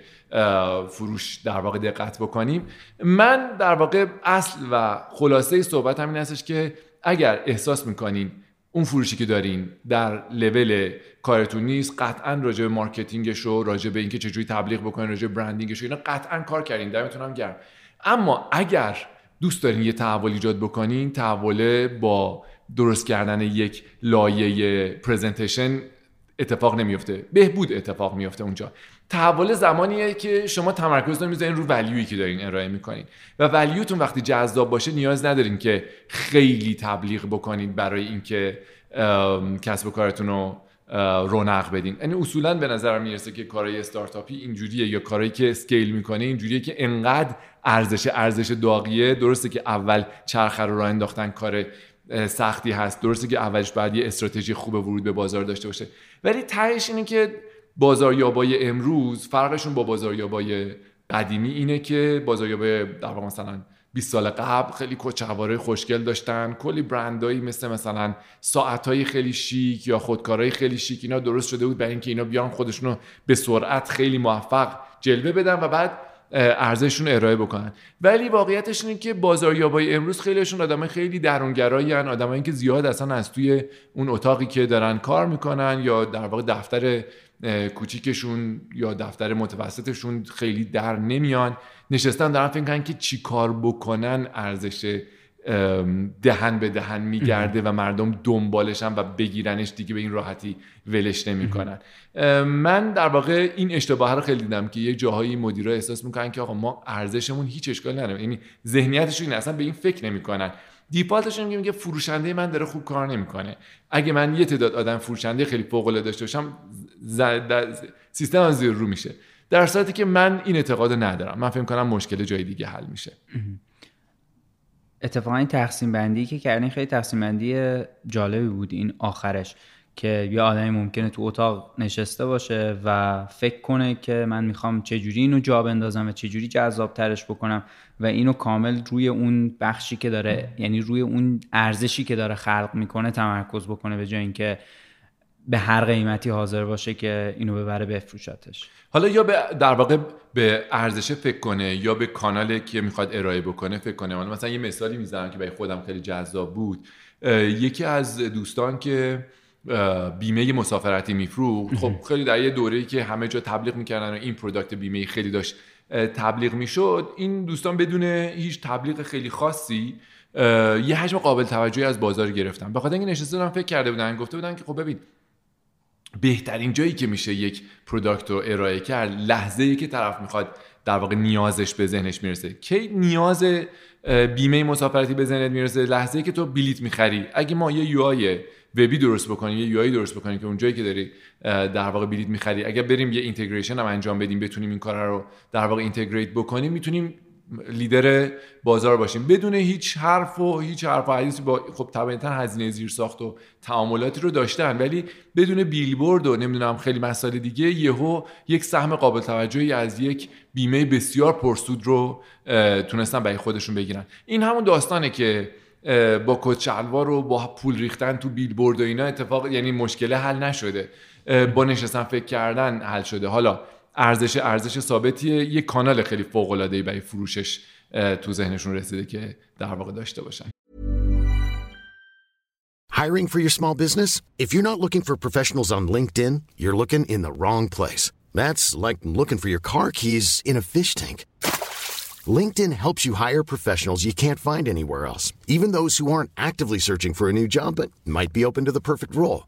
فروش در واقع دقت بکنیم. من در واقع اصل و خلاصه صحبت همین هستش که اگر احساس می‌کنین اون فروشی که دارین در لول کارتون نیست قطعا راجع به marketing ش و راجع به اینکه چجوری تبلیغ بکنین راجع به branding ش اینا قطعا کار کردین دمتون هم گرم. اما اگر دوست دارین یه تحول ایجاد بکنین تحول با درست کردن یک لایه پرزنتیشن اتفاق نمیفته بهبود اتفاق میفته اونجا. تحول زمانیه که شما تمرکز می‌ذارین رو ولیویی که دارین ارائه می‌کنین. و ولیوتون وقتی جذاب باشه نیاز ندارین که خیلی تبلیغ بکنید برای اینکه کسب و کارتون رو رونق بدین. یعنی اصولا به نظر می‌رسه که کارهای استارتاپی اینجوریه یا کارهایی که اسکیل می‌کنه اینجوریه که انقدر ارزش ارزش داغیه. درسته که اول چرخه رو راه انداختن کار سختی هست. درسته که اولش بعد یه استراتژی خوب ورود به بازار داشته باشه. ولی تهش اینه که بازاریابای امروز فرقشون با بازاریابای قدیمی اینه که بازاریابای در مثلا 20 سال قبل خیلی کوچواره خوشگل داشتن. کلی برندایی مثل مثلا ساعتهای خیلی شیک یا خودکارهای خیلی شیک اینا درست شده بود برای اینکه اینا بیان خودشونو به سرعت خیلی موفق جلوه بدن و بعد ارزششون ارائه بکنن. ولی واقعیتش اینه که بازاریابای امروز خیلیشون آدمای خیلی درونگرایی ان آدمایی که زیاد اصلا از توی اون اتاقی که دارن کار می‌کنن یا در واقع دفتر کوچیکشون یا دفتر متوسطشون خیلی در نمیان. نشستن دارن فکر کنن که چی کار بکنن ارزش دهن به دهن میگرده و مردم دنبالشن و بگیرنش دیگه به این راحتی ولش نمی‌کنن. من در واقع این اشتباه رو خیلی دیدم که یه جاهایی مدیرا احساس می‌کنن که آقا ما ارزشمون هیچ اشکال نداره. یعنی ذهنیتشون اصلا به این فکر نمی‌کنن. دیفالتشون میگه که فروشنده من داره خوب کار نمی‌کنه. اگه من یه تعداد آدم فروشنده خیلی فوق العاده داشته باشم سیستم زیر رو میشه. در صورتی که من این اعتقاد ندارم. من فکر کنم مشکل جای دیگه حل میشه. اتفاقا این تقسیم بندی که کردین خیلی تقسیم بندی جالبی بود این آخرش که یه آدمی ممکنه تو اتاق نشسته باشه و فکر کنه که من می‌خوام چجوری اینو جا بندازم و چجوری جذاب ترش بکنم و اینو کامل روی اون بخشی که داره یعنی روی اون ارزشی که داره خلق می‌کنه تمرکز بکنه به جای اینکه به هر قیمتی حاضر باشه که اینو ببره بفروشتش. حالا یا به در واقع به ارزش فکر کنه یا به کانالی که می‌خواد ارائه بکنه فکر کنه. حالا مثلا یه مثالی می‌زنم که برای خودم خیلی جذاب بود. یکی از دوستان که بیمه مسافرتی میفروخت خب خیلی در یه دوره‌ای که همه جا تبلیغ می‌کردن و این پروداکت بیمه خیلی داشت تبلیغ می‌شد. این دوستان بدون هیچ تبلیغ خیلی خاصی یه حجم قابل توجهی از بازار گرفتن. به خاطر اینکه نشسته فکر کرده بودن گفته بودن که خب ببین بهترین جایی که میشه یک product رو ارائه کرد لحظه ای که طرف می‌خواد در واقع نیازش به ذهنش می‌رسه. کی نیاز بیمه مسافرتی به ذهنت می‌رسه؟ لحظه ای که تو بلیت می‌خری. اگه ما یه یو وبی درست بکنیم یه یو درست بکنیم که اونجایی که داری در واقع بلیت می‌خری اگر بریم یه integration هم انجام بدیم بتونیم این کار رو در واقع integrate بکنیم می‌تونیم لیدر بازار باشیم. بدون هیچ حرف و هیچ حرف و با خب طبیعتا هزینه زیر ساخت و تعاملاتی رو داشتن ولی بدون بیلبورد و نمی‌دونم خیلی مسائل دیگه یهو یک سهم قابل توجهی از یک بیمه بسیار پرسود رو تونستن برای خودشون بگیرن. این همون داستانه که با کت شلوار و با پول ریختن تو بیلبورد و اینا اتفاق یعنی مشکل حل نشده. با نشستن فکر کردن حل شده. حالا ارزش ارزش ثابتیه یک کانال خیلی فوق العاده ای برای فروشش تو ذهنشون رسیده که در واقع داشته باشن Hiring for your small business? If you're not looking for professionals on LinkedIn, you're looking in the wrong place. That's like looking for your car keys in a fish tank. LinkedIn helps you hire professionals you can't find anywhere else, even those who aren't actively searching for a new job but might be open to the perfect role.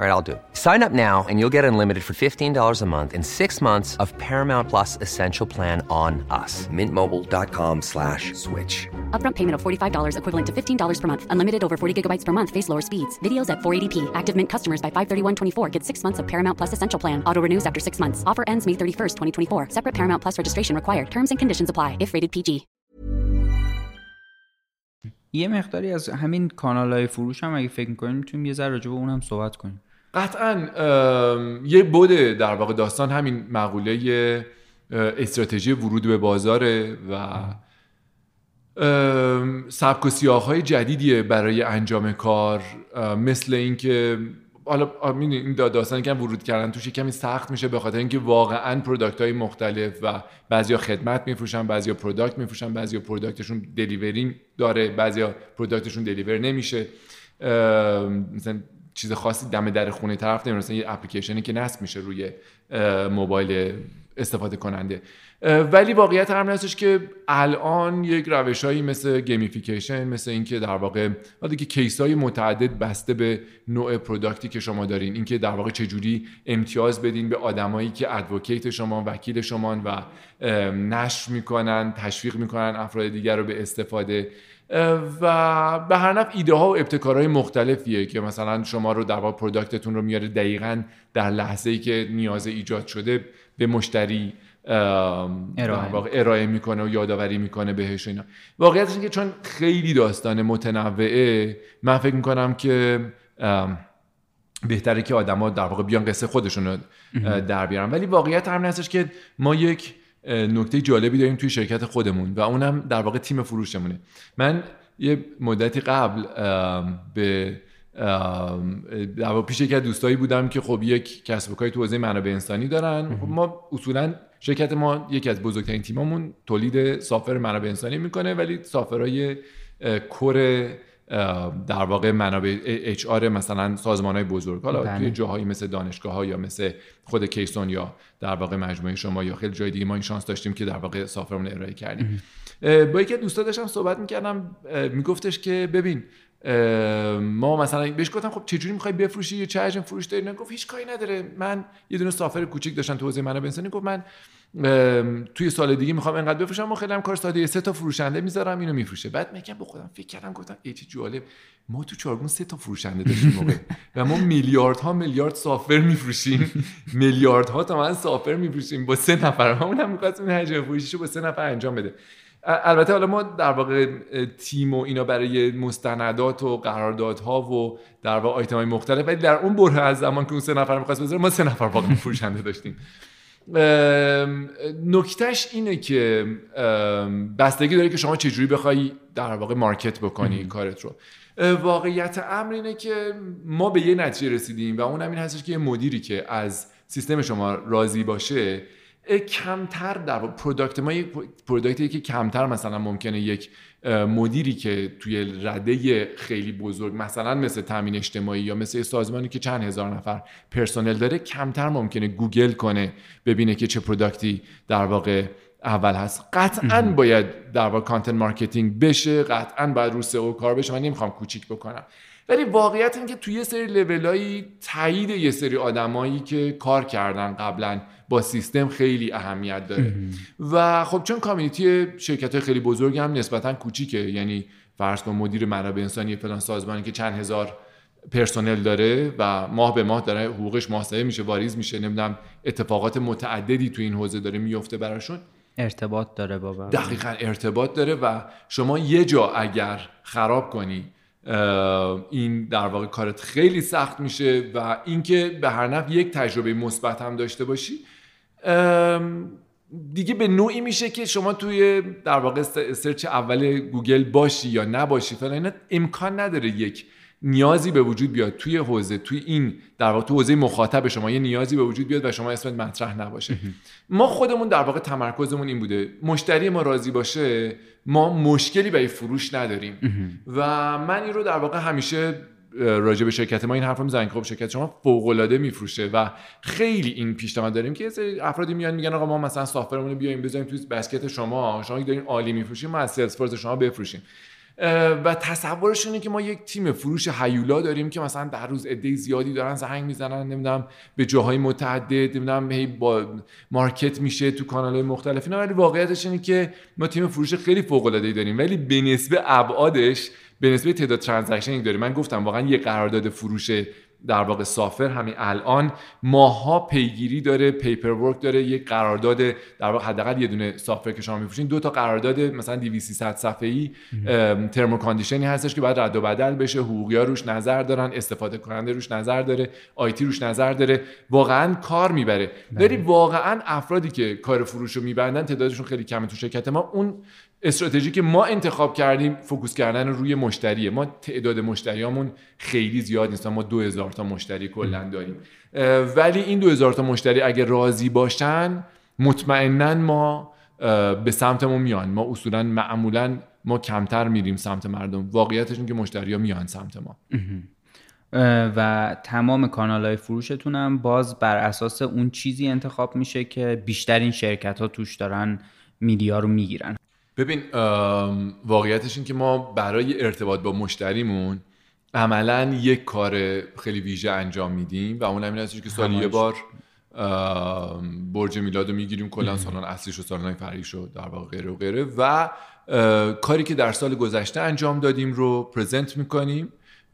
All right, I'll do it. Sign up now and you'll get unlimited for $15 a month in six months of Paramount Plus Essential Plan on us. Mintmobile.com slash switch. Upfront payment of $45 equivalent to $15 per month. Unlimited over 40 gigabytes per month. Face lower speeds. Videos at 480p. Active Mint customers by 531.24 get six months of Paramount Plus Essential Plan. Auto renews after six months. Offer ends May 31st, 2024. Separate Paramount Plus registration required. Terms and conditions apply if rated PG. یه مقداری از همین کانال های فروش هم اگه فکر میکنیم میتونیم یه ذره راجع به اونم صحبت کنیم قطعا یه بوده در واقع داستان همین مقوله استراتژی ورود به بازاره و سبک و سیاهای جدیدیه برای انجام کار مثل اینکه حالا این داستان که ورود کردن توش کمی سخت میشه به خاطر اینکه واقعا product های مختلف و بعضیا خدمت میفروشن بعضیا product میفروشن بعضیا product شون delivery داره بعضیا product شون deliver نمیشه. مثلا چیز خاصی دم در خونه طرف مثلا یه اپلیکیشنی که نصب میشه روی موبایل استفاده کننده. ولی واقعیت هم هستش که الان یک روشهایی مثل gamification مثل اینکه در واقع دیگه case های متعدد بسته به نوع product ی که شما دارین. اینکه در واقع چجوری امتیاز بدین به آدمایی که advocate شما وکیل شما و نشر می‌کنن تشویق می‌کنن افراد دیگر رو به استفاده. و به هر نحو ایده ها و ابتکارهای مختلفیه که مثلا شما رو در واقع product تون رو میاره دقیقا در لحظه ای که نیاز ایجاد شده به مشتری ارائه, ارائه می‌کنه و یادآوری می‌کنه بهش اینا. واقعیتش اینه که چون خیلی داستان متنوعه من فکر می‌کنم که بهتره که آدما در واقع بیان قصه خودشون رو در بیارن. ولی واقعیت هم هستش که ما یک نکته جالبی داریم توی شرکت خودمون و اونم در واقع تیم فروشمونه. من یه مدتی قبل به در پیش یکی از دوستایی بودم که خب یک کسب و کاری تو حوزه منابع انسانی دارن. خب ما اصولا شرکت ما یکی از بزرگترین تیمامون تولید سافر منابع انسانی می‌کنه ولی سافرهای کور در واقع منابع اچ آر مثلا سازمان های بزرگ حالا بله. توی جاهایی مثل دانشگاه ها یا مثل خود کیسون یا در واقع مجموعه شما یا خیلی جای دیگه ما این شانس داشتیم که در واقع سافرمون ارائه کردیم با یکی دوستا داشتم صحبت می‌کردم میگفتش که ببین ما مثلا بهش گفتم خب چجوری می‌خوای بفروشی؟ یا چه فروش داری؟ گفت هیچ کاری نداره. من یه دونه سافر کوچیک داشتم تو حوزه منابع انسانی گفت من توی سال دیگه می‌خوام انقدر بفروشم و خیلی هم کار ساده. سه تا فروشنده می‌ذارم اینو میفروشه. بعد میگم به خودم فکر کردم گفتم ای چه جالب. ما تو چارگون سه تا فروشنده داشتیم موقع. و ما میلیارد ها میلیارد سافر میفروشیم. میلیارد ها تا من سافر میفروشیم. با سه نفر همون هم می‌خواستیم حجم فروشیشو با سه نفر انجام بده. البته حالا ما در واقع تیم و اینا برای مستندات و قراردادها و در واقع آیتم های مختلف ولی در اون بره از زمان که اون سه نفر می‌خواست بذاره ما سه نفر واقعا فروشنده داشتیم. نکتهش اینه که بستگی داره که شما چجوری بخوای در واقع market بکنی کارت رو. واقعیت امر اینه که ما به یه نتیجه رسیدیم و اون هم این هستش که یه مدیری که از سیستم شما راضی باشه کمتر در product ما یک product ی که کمتر مثلا ممکنه یک مدیری که توی رده خیلی بزرگ مثلا مثل تامین اجتماعی یا مثل سازمانی که چند هزار نفر پرسنل داره کمتر ممکنه گوگل کنه ببینه که چه product ی در واقع اول هست. قطعا باید در واقع content marketing بشه قطعا باید رو SEO کار بشه. من نمی‌خوام کوچیک بکنم. ولی واقعیت این که توی یه سری level هایی تایید یه سری آدمایی که کار کردن قبلا با سیستم خیلی اهمیت داره. و خب چون community شرکت های خیلی بزرگ هم نسبتا کوچیکه یعنی فرض کن مدیر منابع انسانی فلان سازمانی که چند هزار پرسنل داره و ماه به ماه داره حقوقش محاسبه میشه واریز میشه نمی‌دونم اتفاقات متعددی تو این حوزه داره میفته براشون. ارتباط داره با دقیقا ارتباط داره و شما یه جا اگر خراب کنی این در واقع کارت خیلی سخت میشه و اینکه به هر نحو یک تجربه مثبت هم داشته باشی دیگه به نوعی میشه که شما توی در واقع search اول گوگل باشی یا نباشی فلان امکان نداره یک نیازی به وجود بیاد توی حوزه توی این در واقع تو حوزه مخاطب شما یه نیازی به وجود بیاد و شما اسمت مطرح نباشه. ما خودمون در واقع تمرکزمون این بوده. مشتری ما راضی باشه ما مشکلی برای فروش نداریم. و من این رو در واقع همیشه راجع به شرکت ما این حرفو می‌زنن که خب شرکت شما فوق العاده میفروشه و خیلی این پیشنهاد داریم که سری افرادی میان میگن آقا ما مثلا سافرمون رو بیایم بزنیم توی بسکت شما. شما دارین عالی میفروشیم ما از سلز شما بفروشیم. و تصورش اینه که ما یک تیم فروش هیولا داریم که مثلا در روز عده زیادی دارن زنگ می‌زنن نمی‌دونم به جاهای متعدد نمی‌دونم هی با مارکت میشه تو کانالهای مختلف اینا. ولی واقعیتش اینه که ما تیم فروش خیلی فوق العاده داریم. ولی به نسبه ابعادش به نسبه تعداد ترانزکشنی داریم. من گفتم واقعا یه قرارداد فروش در واقع سافر همین الان ماها پیگیری داره پیپر ورک داره یک قرارداد در واقع حداقل یه دونه سافر که شما میفروشین دو تا قرارداد مثلا 200 صفحه‌ای term and condition ی هستش که باید رد و بدل بشه حقوقی ها روش نظر دارن استفاده کننده روش نظر داره IT روش نظر داره. واقعا کار می‌بره. ولی واقعا افرادی که کار فروش رو میبندن تعدادشون خیلی کمه تو شرکت ما. اون استراتژی که ما انتخاب کردیم focus کردن روی مشتریه. ما تعداد مشتریامون خیلی زیاد نیست. ما 2000 تا مشتری کلا داریم. ولی این 2000 تا مشتری اگه راضی باشن مطمئنا ما به سمتمون میان. ما اصولا معمولا ما کمتر میریم سمت مردم. واقعیتش این که مشتری ها میان سمت ما. و تمام کانال های فروشتون هم باز بر اساس اون چیزی انتخاب میشه که بیشترین شرکت ها توش دارن میدیا رو می‌گیرن. ببین واقعیتش این که ما برای ارتباط با مشتریمون عملا یک کار خیلی ویژه انجام میدیم و اون همین هستش که سالی یه بار برج میلاد رو می‌گیریم کلا سالن اصلیش و سالن فرعیش رو در واقع غیره و غیره و کاری که در سال گذشته انجام دادیم رو present می‌کنیم.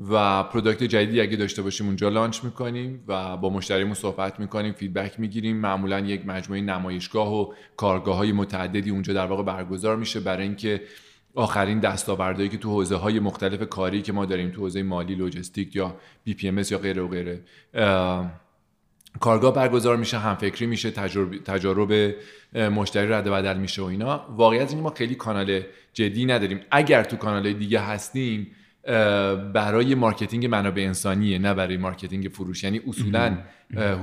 و product جدیدی اگه داشته باشیم اونجا launch می‌کنیم و با مشتریمون صحبت می‌کنیم feedback می‌گیریم. معمولا یک مجموعه نمایشگاه و کارگاه های متعددی اونجا در واقع برگزار میشه برای اینکه آخرین دستاوردهایی که تو حوزه های مختلف کاری که ما داریم تو حوزه مالی لجستیک یا BPM یا غیره و غیره کارگاه برگزار میشه همفکری میشه تجربه, تجارب مشتری رد و بدل میشه و اینا. واقعیت این ما خیلی کانال جدی نداریم. اگر تو کانال دیگه هستیم برای marketing منابع انسانیه نه برای marketing فروش. یعنی اصولا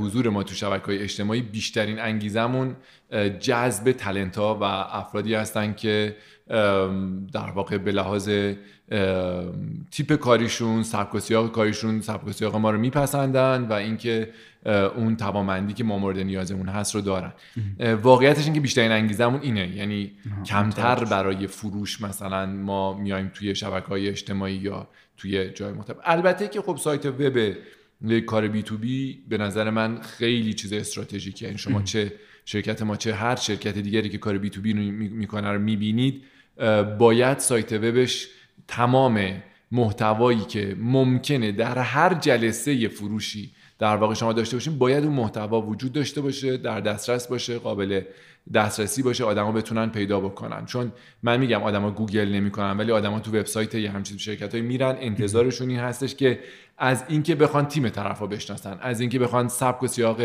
حضور ما تو شبکه های اجتماعی بیشترین انگیزمون جذب talent ها و افرادی هستن که در واقع به لحاظ تیپ کاریشون سبک و سیاق کاریشون سبک و سیاق ما رو میپسندن و اینکه اون توامندی که ما مورد نیازمون هست رو دارن. واقعیتش این که بیشترین انگیزمون اینه. یعنی کمتر برای فروش مثلا ما میایم توی شبکه های اجتماعی یا توی جای مختلف. البته که خب سایت وب کار بی تو بی به نظر من خیلی چیز استراتژیکه یعنی شما چه شرکت ما چه هر شرکت دیگری که کار بی تو بی می‌کنه رو می‌بینید باید سایت وبش تمام محتوایی که ممکنه در هر جلسه فروشی در واقع شما داشته باشین باید اون محتوا وجود داشته باشه در دسترس باشه قابل دسترسی باشه آدما بتونن پیدا بکنن. چون من میگم آدما گوگل نمی‌کنن ولی آدما تو وبسایت یه همچین شرکت میرن. انتظارشون این هستش که از اینکه بخوان تیم طرفا بشناسن از اینکه بخوان سبک و سیاق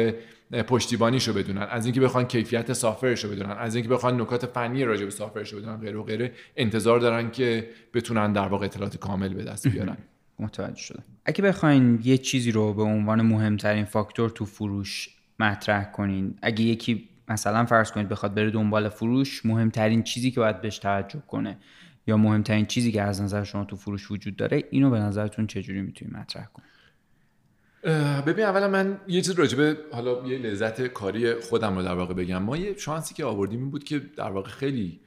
پشتیبانیشو بدونن از اینکه بخوان کیفیت سافرش رو بدونن از اینکه بخوان نکات فنی راجع به سافرش رو بدونن غیره و غیره انتظار دارن که بتونن در واقع اطلاعات کامل به دست بیارن. متوجه شدم. اگه بخواین یه چیزی رو به عنوان مهمترین فاکتور تو فروش مطرح کنین اگه یکی مثلا فرض کنید بخواد بره دنبال فروش مهمترین چیزی که باید بهش توجه کنه یا مهمترین چیزی که از نظر شما تو فروش وجود داره اینو به نظرتون چجوری می‌تونید مطرح کنید ببین اولا من یه چیز راجع به حالا یه لذت کاری خودم رو در واقع بگم. ما یه شانسی که آوردیم این بود که در واقع خیلی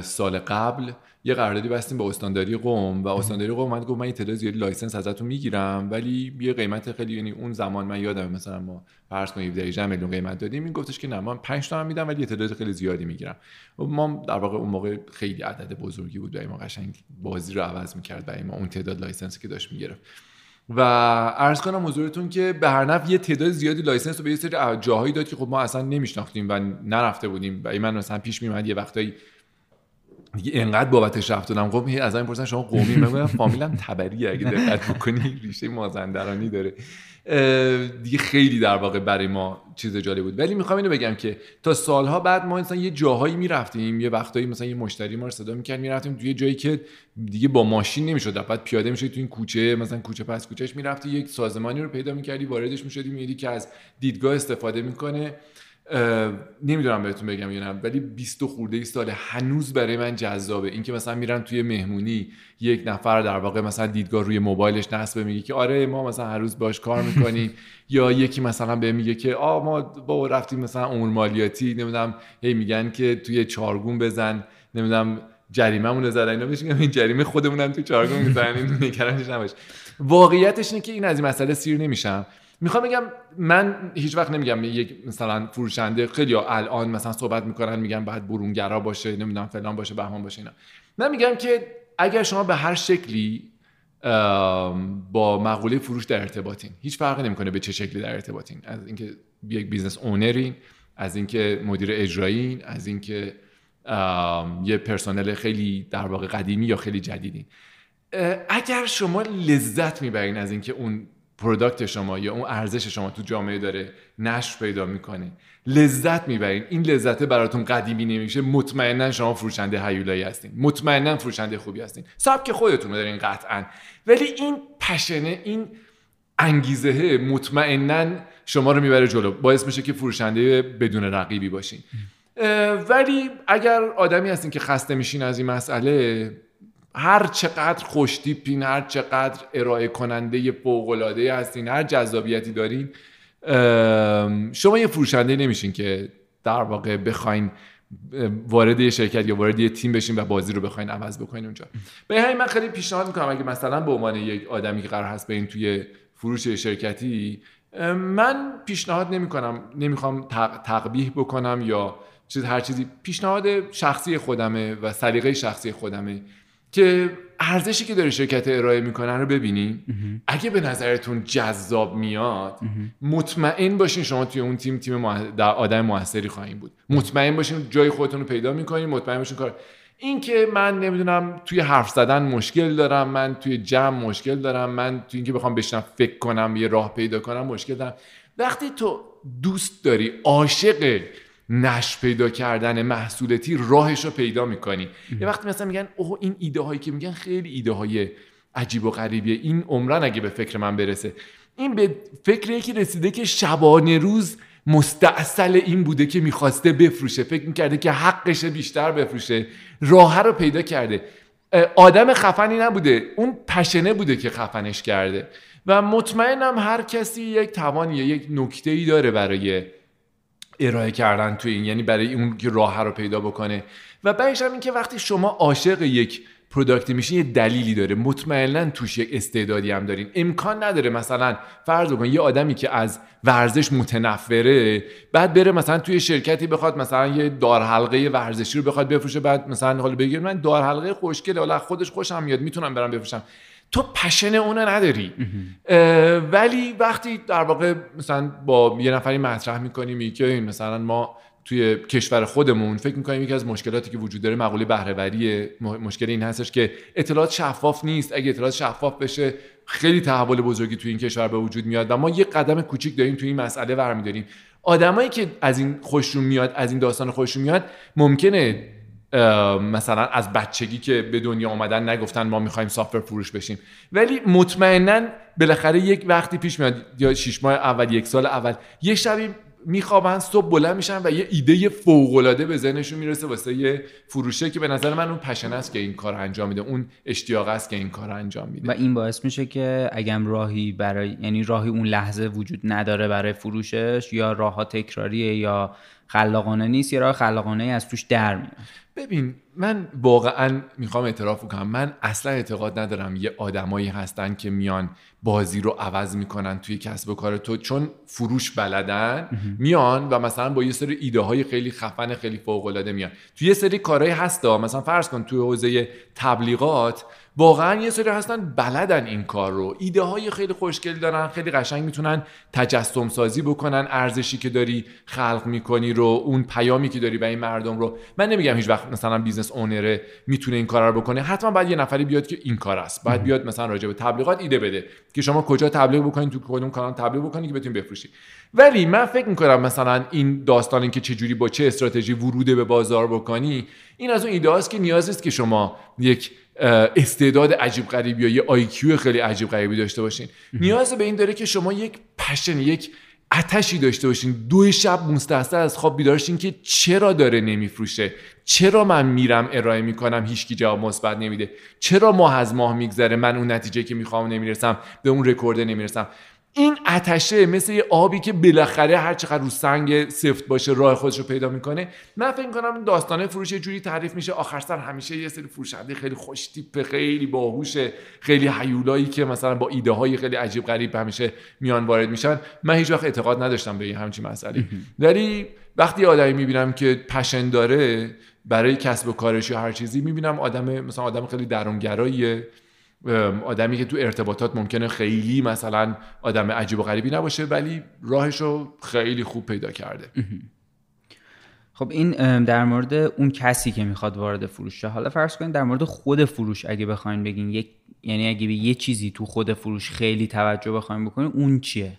سال قبل یه قراردادی بستیم با استانداری قم و استانداری قم اومد گفت من تعداد زیادی license ازتون می‌گیرم ولی یه قیمت خیلی یعنی اون زمان من یادم مثلا ما فرض کنیم 17 میلیون قیمت دادیم این گفتش که نه من 5 تا میدم ولی یه تعداد خیلی زیادی می‌گیرم. ما در واقع اون موقع خیلی عدد بزرگی بود و ما قشنگ بازی رو عوض می‌کرد برای ما اون تعداد license ی که داشت می‌گرفت. و عرض کنم حضورتون که به هر نحو یه تعداد زیادی license رو به یه سری جاهایی داد که خب ما اصلا نمیشناختیم و نرفته بودیم. و من مثلا پیش میومد یه وقتایی دیگه انقدر بابتش رفرنس دادم. خب از این میپرسن شما قمی؟ من فامیلم طبریه اگه دقت بکنی ریشه مازندرانی داره. دیگه خیلی در واقع برای ما چیز جالب بود. ولی می‌خوام اینو بگم که تا سالها بعد ما مثلا یه جاهایی می‌رفتیم یه وقتایی مثلا یه مشتری ما رو صدا می‌کرد می‌رفتیم توی جایی که دیگه با ماشین نمی‌شد. بعد پیاده می‌شد تو این کوچه مثلا کوچه پس کوچهش می‌رفتی یک سازمانی رو پیدا می‌کردی واردش می‌شدی میدی که از دیدگاه استفاده می‌کنه. نمی‌دونم بهتون بگم یا نه ولی 20 خورده ای ساله هنوز برای من جذابه. اینکه مثلا میرم توی مهمونی یک نفر در واقع مثلا دیدگاه روی موبایلش نصب میگه که آره ما مثلا هر روز باش کار می‌کنیم. یا یکی مثلا به میگه که آ ما با رفتیم مثلا امور مالیاتی نمی‌دونم هی میگن که توی چارگون بزن. نمی‌دونم جریمه‌مون زدن اینا میگم این جریمه خودمونم تو چارگون می‌زنن. این نگرانش نباش. واقعیتش اینه که این از این مسئله سیر نمیشم. می‌خوام بگم من هیچ وقت نمیگم یک مثلا فروشنده خیلی الان مثلا صحبت می‌کنن میگن بعد برونگرا باشه نمی‌دونم فلان باشه بهمان باشه اینا. من میگم که اگر شما به هر شکلی با مقوله فروش در ارتباطین هیچ فرقی نمی‌کنه به چه شکلی در ارتباطین. از اینکه یک business owner این از اینکه مدیر اجرایی از اینکه یه پرسنل خیلی در واقع قدیمی یا خیلی جدیدین. اگر شما لذت می‌برین از اینکه اون product شما یا اون ارزش شما تو جامعه داره نشر پیدا می‌کنه. لذت می‌برین. این لذت براتون قدیمی نمیشه. مطمئنا شما فروشنده هیولایی هستین. مطمئنا فروشنده خوبی هستین. سبک خودتون رو دارین قطعا. ولی این passion ه این انگیزه مطمئنا شما رو می‌بره جلو. باعث میشه که فروشنده بدون رقیبی باشین. ولی اگر آدمی هستین که خسته میشین از این مسئله هر چقدر خوشتیپین هر چقدر ارائه کننده فوقلاده هستین هر جذابیتی دارین شما یه فروشنده نمیشین که در واقع بخواین وارد یه شرکت یا وارد یه تیم بشین و بازی رو بخواین عوض بکنین اونجا. به همین من خیلی پیشنهاد می‌کنم اگه مثلا به عنوان یک آدمی که قرار هست برین توی فروش شرکتی من پیشنهاد نمی‌کنم. نمی‌خوام تقبیح بکنم یا چیز هر چیزی. پیشنهاد شخصی خودمه و سلیقه شخصی خودمه. که ارزشی که داره شرکت ارائه می‌کنن رو ببینین اگه به نظرتون جذاب میاد مطمئن باشین شما توی اون تیم تیم در آدم موثری خواهیم بود. مطمئن باشین جای خودتون رو پیدا می‌کنین مطمئن باشین کار این که من نمی‌دونم توی حرف زدن مشکل دارم من توی جمع مشکل دارم من توی اینکه بخوام بشنم فکر کنم یه راه پیدا کنم مشکل دارم. وقتی تو دوست داری عاشق نش پیدا کردن محصولتی راهش رو پیدا می‌کنی. یه وقتی مثلا میگن اوه این ایده هایی که میگن خیلی ایده های عجیب و غریبیه. این عمران اگه به فکر من برسه. این به فکر یکی رسیده که شبانه روز مستاصل این بوده که می‌خواسته بفروشه. فکر می‌کرده که حقش بیشتر بفروشه. راه رو پیدا کرده. آدم خفنی نبوده. اون پشنه بوده که خفنش کرده. و مطمئنم هر کسی یک توانی یک نکته ای داره برای ارائه کردن تو این یعنی برای اون که راه رو پیدا بکنه. و بعدش هم این که وقتی شما عاشق یک پروداکتی میشین یه دلیلی داره. مطمئنا توش یک استعدادی هم دارین. امکان نداره مثلا فرض کن یه آدمی که از ورزش متنفره بعد بره مثلا توی شرکتی بخواد مثلا یه دار حلقه ورزشی رو بخواد بفروشه بعد مثلا حالا بگیر من دار حلقه خوشگله حالا خودش خوشم میاد می‌تونم برم بفروشم. تو پشن اونو نداری. ولی وقتی در واقع مثلا با یه نفری مطرح می‌کنیم که مثلا ما توی کشور خودمون فکر می‌کنیم یکی از مشکلاتی که وجود داره مقوله بهرهوریه. مشکل این هستش که اطلاعات شفاف نیست. اگه اطلاعات شفاف بشه خیلی تحول بزرگی توی این کشور به وجود میاد و ما یه قدم کوچیک داریم توی این مسئله برمیداریم آدمایی که از این خوششون میاد از این داستان خوششون میاد ممکنه مثلا از بچگی که به دنیا آمدن نگفتن ما می‌خوایم سافر فروش بشیم. ولی مطمئنا بالاخره یک وقتی پیش میاد یا شش ماه اول یک سال اول یه شبی میخوابن صبح بلند میشن و یه ایده فوق العاده به ذهنشون می‌رسه واسه یه فروشه که به نظر من اون پشن است که این کار انجام میده اون اشتیاق است که این کار انجام میده. و این باعث میشه که اگم راهی برای یعنی راهی اون لحظه وجود نداره برای فروشش یا راه تکراریه یا خلاقانه نیست یه راه خلاقانه از توش در میاد. ببین من واقعا می‌خوام اعتراف کنم من اصلا اعتقاد ندارم یه آدمایی هستن که میان بازی رو عوض می‌کنن توی کسب و کار تو چون فروش بلدن میان و مثلا با یه سری ایده های خیلی خفن خیلی فوق العاده میان. توی یه سری کارهایی هستا مثلا فرض کن توی حوزه تبلیغات واقعا یه سری هستن بلدن این کار رو. ایده های خیلی خوشگل دارن خیلی قشنگ می‌تونن تجسم سازی بکنن. ارزشی که داری خلق می‌کنی رو اون پیامی که داری به این مردم رو. من نمیگم هیچ وقت مثلا business owner ه می‌تونه این کار رو بکنه. حتما باید یه نفری بیاد که این کار است. باید بیاد مثلا راجع به تبلیغات ایده بده که شما کجا تبلیغ بکنید تو کدوم کانال تبلیغ بکنید که بتونید بفروشید ولی من فکر می‌کنم مثلا این داستان این که چجوری با چه استراتژی ورود به بازار بکنی این از اون ایده است که نیاز است که شما یک استعداد عجیب غریبی یا یه IQ خیلی عجیب غریبی داشته باشین. نیاز به این داره که شما یک passion یک اتشی داشته باشین. دو شب مستحصل از خواب بیدارشین که چرا داره نمیفروشه؟ چرا من میرم ارائه می‌کنم هیچکی جواب مثبت نمیده؟ چرا ماه از ماه میگذره؟ من اون نتیجه که می‌خوام نمی‌رسم به اون رکورد نمی‌رسم؟ این اتشه مثل یه آبی که بالاخره هر چقدر رو سنگ سفت باشه راه خودش رو پیدا می‌کنه. من فکر کنم داستانه فروش یه جوری تعریف میشه. آخر سر همیشه یه سری فروشنده خیلی خوش تیپ خیلی باهوش خیلی حیولایی که مثلا با ایده های خیلی عجیب غریب همیشه میان وارد میشن. من هیچ وقت اعتقاد نداشتم به این همچین مسئله. ولی وقتی آدمی می‌بینم که پشن داره برای کسب و کارش یا هر چیزی می‌بینم آدم مثلا آدم خیلی درونگراییه. آدمی که تو ارتباطات ممکنه خیلی مثلا آدم عجیب و غریبی نباشه ولی راهش رو خیلی خوب پیدا کرده. خب این در مورد اون کسی که می‌خواد وارد فروش شه حالا فرض کنید در مورد خود فروش اگه بخواین بگین یک یعنی اگه به یه چیزی تو خود فروش خیلی توجه بخواین بکنین اون چیه؟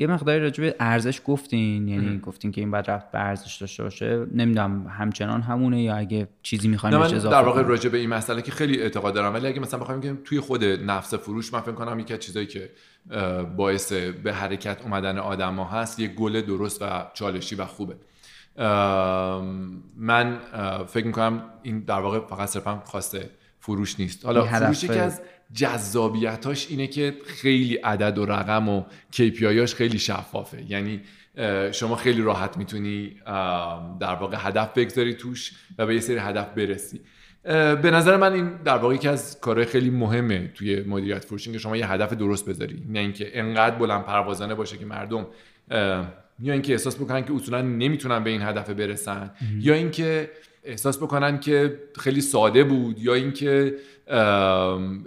یه مقداری راجع به ارزش گفتین یعنی گفتین که این باید رفت به ارزش داشته باشه. نمی‌دونم همچنان همونه یا اگه چیزی می‌خواین بهش اضافه در واقع راجع به این مسئله که خیلی اعتقاد دارم. ولی اگه مثلا بخوایم که توی خود نفس فروش من فکر کنم یکی از چیزایی که باعث به حرکت اومدن آدما هست یه گل درست و چالشی و خوبه. من فکر می‌کنم این در واقع فقط صرفا خواسته فروش نیست. حالا فروش که از جذابیتاش اینه که خیلی عدد و رقم و KPIاش خیلی شفافه. یعنی شما خیلی راحت می‌تونی در واقع هدف بگذاری توش و به یه سری هدف برسی. به نظر من این در واقع یکی از کارهای خیلی مهمه توی مدیریت فروش که شما یه هدف درست بذاری. نه اینکه انقدر بلند پروازانه باشه که مردم یا اینکه احساس بکنن که اصولا نمی‌تونن به این هدف برسن یا اینکه احساس بکنن که خیلی ساده بود یا اینکه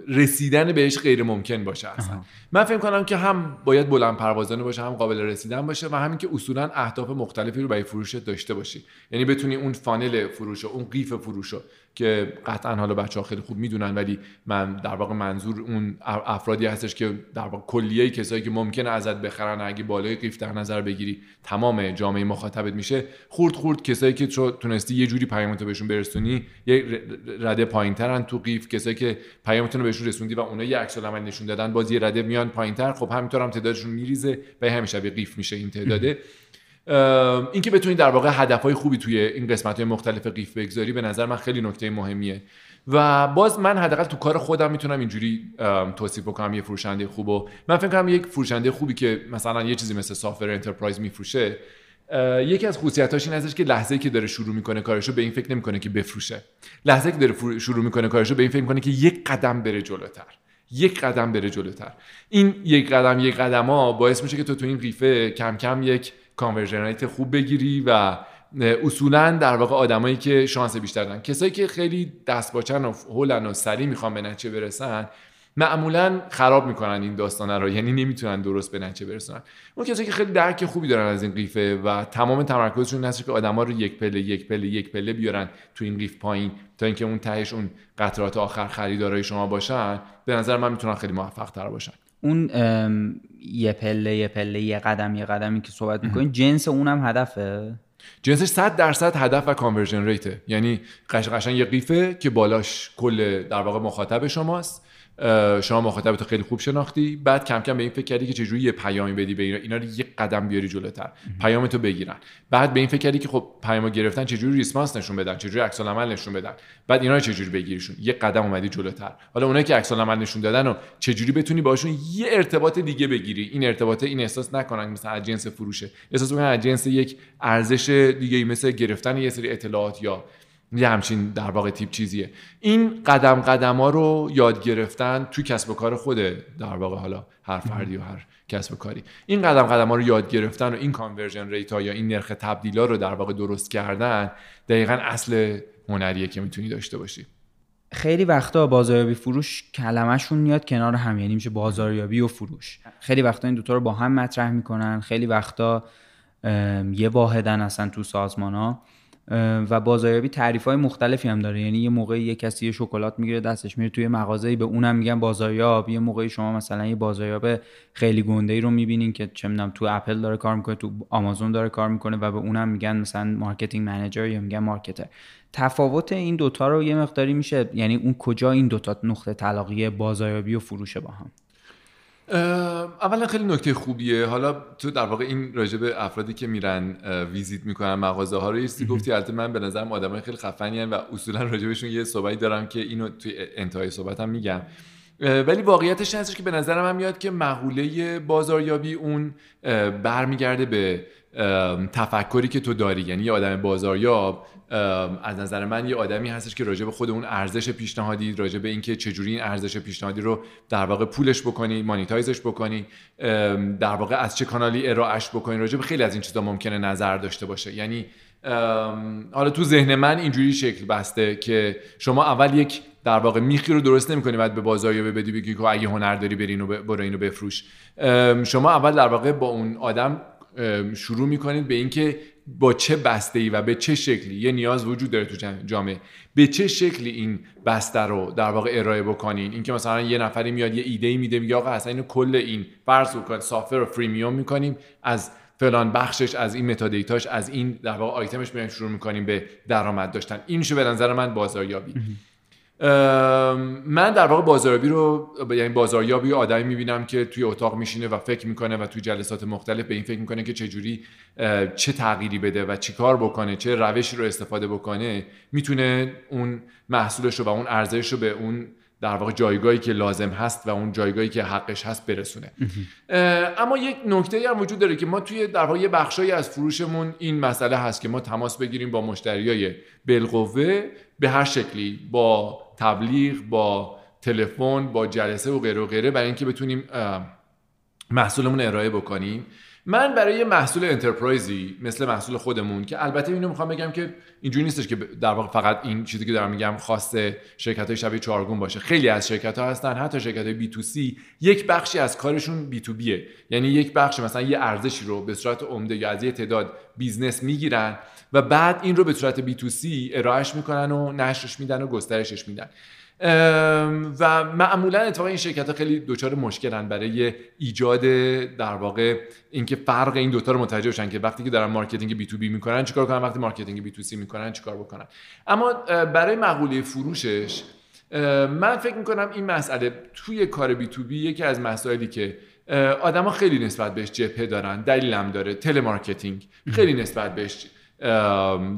رسیدن بهش غیر ممکن باشه اصلا. من فکر کنم که هم باید بلند پروازانه باشه هم قابل رسیدن باشه و همین که اصولا اهداف مختلفی رو برای فروش داشته باشی. یعنی بتونی اون فانل فروش و اون قیف فروش رو که قطعا حالا بچه ها خیلی خوب می‌دونن ولی من در واقع منظور اون افرادی هستش که در واقع کلیه کسایی که ممکنه ازت بخرن اگه بالای قیف در نظر بگیری تمام جامعه مخاطبت میشه. خورد خورد کسایی که تونستی یه جوری پیامتو بهشون برسونی یه رده پایینترن تو قیف. کسایی که پیامتون رو بهشون رسوندی و اونا یه عکس العمل نشون دادن باز یه رده میان پایینتر. خب همینطور هم تعدادشون میریزه به همیشه به قیف میشه این تعداده. اینکه بتونید در واقع هدفهای خوبی توی این قسمت های مختلف قیف بگذاری به نظر من خیلی نکته مهمیه. و باز من حداقل تو کار خودم می‌تونم اینجوری توصیف بکنم یه فروشنده خوب و من فکر کنم یک فروشنده خوبی که مثلا یه چیزی مثل سافر انترپرایز میفروشه یکی از خصوصیتاش این هستش که لحظه‌ای که داره شروع می‌کنه کارشو به این فکر نمی‌کنه که بفروشه. لحظه‌ای که داره شروع می‌کنه کارشو به این فکر می‌کنه که یک قدم بره جلوتر. یک قدم بره جلوتر. این یک قدم یک قدم ها باعث میشه که تو تو این قیفه کم کم یک کانورژن خوب بگیری و اصولا در واقع آدمایی که شانس بیشتر دارن. کسایی که خیلی دست و هولن و سری می‌خوان به نتیجه برسن معمولا خراب می‌کنن این داستانه رو. یعنی نمی‌تونن درست به نتیجه برسونن اون کسایی که خیلی درک خوبی دارن از این قیفه و تمام تمرکزشون هست که آدما رو یک پله یک پله یک پله بیارن تو این قیف پایین تا اینکه اون تهش اون قطرات آخر خریدارای شما باشن به نظر من می‌تونن خیلی موفق تر باشن. اون یه پله یه پله یه قدم یه قدمی که صحبت می‌کنین جنس اونم هدفه. جنسش 100 درصد هدف و کانورژن ریته یعنی قشنگ یه قیفه که بالاش کل در واقع مخاطب شماست. شما مخاطب تو خیلی خوب شناختی. بعد کم کم به این فکر کردی که چجوری یه پیامی بدی به اینا؟ اینا رو یک قدم بیاری جلوتر. پیام تو بگیرن. بعد به این فکر کردی که خب پیامو گرفتن چجوری ریسپانس نشون بدن؟ چجوری عکس العمل نشون بدن؟ بعد اینا رو چجوری بگیریشون؟ یک قدم اومدی جلوتر. حالا اونایی که عکس العمل نشون دادن و چجوری بتونی باشون یه ارتباط دیگه بگیری؟ این ارتباط این احساس نکنن مثلا از جنس فروشه. احساس می‌کنن از جنس یک ارزش دیگه مثل گرفتن یه سری اطلاعات یا یه همچین در واقع تیپ چیزیه. این قدم قدم ها رو یاد گرفتن تو کسب و کار خوده در واقع حالا هر فردی و هر کسب و کاری. این قدم قدم ها رو یاد گرفتن و این conversion rate ها یا این نرخ تبدیل ها رو در واقع درست کردن دقیقا اصل هنریه که می‌تونی داشته باشی. خیلی وقتا بازاریابی فروش کلمهشون میاد کنار هم یعنی میشه بازاریابی و فروش. خیلی وقتا این دوتا رو با هم مطرح می‌کنن خیلی وقتا یه واحدن اصلا تو سازمان ها و بازاریابی تعریف های مختلفی هم داره. یعنی یه موقعی یه کسی یه شکلات می‌گیره دستش میره توی مغازه‌ای به اونم میگن بازاریاب. یه موقعی شما مثلا یه بازاریاب خیلی گنده ای رو می‌بینین که چه می‌دونم تو اپل داره کار می‌کنه تو آمازون داره کار می‌کنه و به اونم میگن مثلا marketing manager یا میگن marketer. تفاوت این دوتا رو یه مقداری میشه یعنی اون کجا این دوتا نقطه تلاقی بازاریابی و فروش با هم. اولا خیلی نکته خوبیه. حالا تو در واقع این راجب افرادی که میرن ویزیت می‌کنن مغازه ها رو یه گفتی. البته من به نظرم آدمای خیلی خفنی و اصولا راجبشون یه صحبتی دارم که اینو توی انتهای صحبتم میگم. ولی واقعیتش هستش که به نظرم هم میاد که مقوله بازاریابی اون برمیگرده به تفکری که تو داری. یعنی یه آدم بازاریاب از نظر من یه آدمی هستش که راجع به خود اون ارزش پیشنهادی راجع به اینکه چجوری این ارزش پیشنهادی رو در واقع پولش بکنی مانیتایزش بکنی در واقع از چه کانالی ارائهش بکنی راجع به خیلی از این چیزا ممکنه نظر داشته باشه. یعنی حالا تو ذهن من اینجوری شکل بسته که شما اول یک در واقع میخی رو درست نمی‌کنی بعد به بازاریابی بدی بگی که اگه هنر داری برین و برو اینو بفروش. شما اول در واقع با اون آدم شروع می‌کنید به اینکه با چه بسته ای و به چه شکلی یه نیاز وجود داره تو جامعه. به چه شکلی این بسته رو در واقع ارائه بکنین؟ اینکه مثلا یه نفری میاد یه ایده ای میده میگه آقا اصلا اینو کل این فرض بکن software رو freemium می‌کنیم از فلان بخشش از این metadata ش از این در واقع آیتمش میایم شروع می‌کنیم به درآمد داشتن. این میشه به نظر من بازاریابی. من در واقع بازاریابی رو یعنی بازاریابی آدمی می‌بینم که توی اتاق میشینه و فکر می‌کنه و توی جلسات مختلف به این فکر می‌کنه که چجوری چه تغییری بده و چی کار بکنه چه روشی رو استفاده بکنه می‌تونه اون محصولش رو و اون ارزش رو به اون در واقع جایگاهی که لازم هست و اون جایگاهی که حقش هست برسونه. اما یک نکته هم وجود داره که ما توی در واقع بخشایی از فروشمون این مسئله هست که ما تماس بگیریم با مشتریای بالقوه به هر شکلی با تبلیغ با تلفن با جلسه و غیره و غیره برای اینکه بتونیم محصولمون ارائه بکنیم. من برای محصول enterprise ی مثل محصول خودمون که البته اینو می‌خوام بگم که اینجوری نیستش که در واقع فقط این چیزی که دارم میگم خواسته شرکت های شبیه چارگون باشه. خیلی از شرکت ها هستن حتی شرکت های B2C یک بخشی از کارشون B2B ه یعنی یک بخش مثلا یه ارزشی رو به صورت عمده یا از یه تعداد business می‌گیرن و بعد این رو به صورت B2C ارائهش می‌کنن و نشرش میدن و گسترشش میدن. و معمولا اتفاقا این شرکت ها خیلی دچار مشکلن برای ایجاد در واقع اینکه فرق این دوتا رو متوجه بشن که وقتی که دارن marketing B2B می‌کنن چیکار کنن؟ وقتی marketing B2C می‌کنن چیکار بکنن؟ اما برای مقوله فروشش من فکر می‌کنم این مسئله توی کار B2B یکی از مسائلی که آدما خیلی نسبت بهش جبهه دارن دلیلم داره telemarketing خیلی نسبت بهش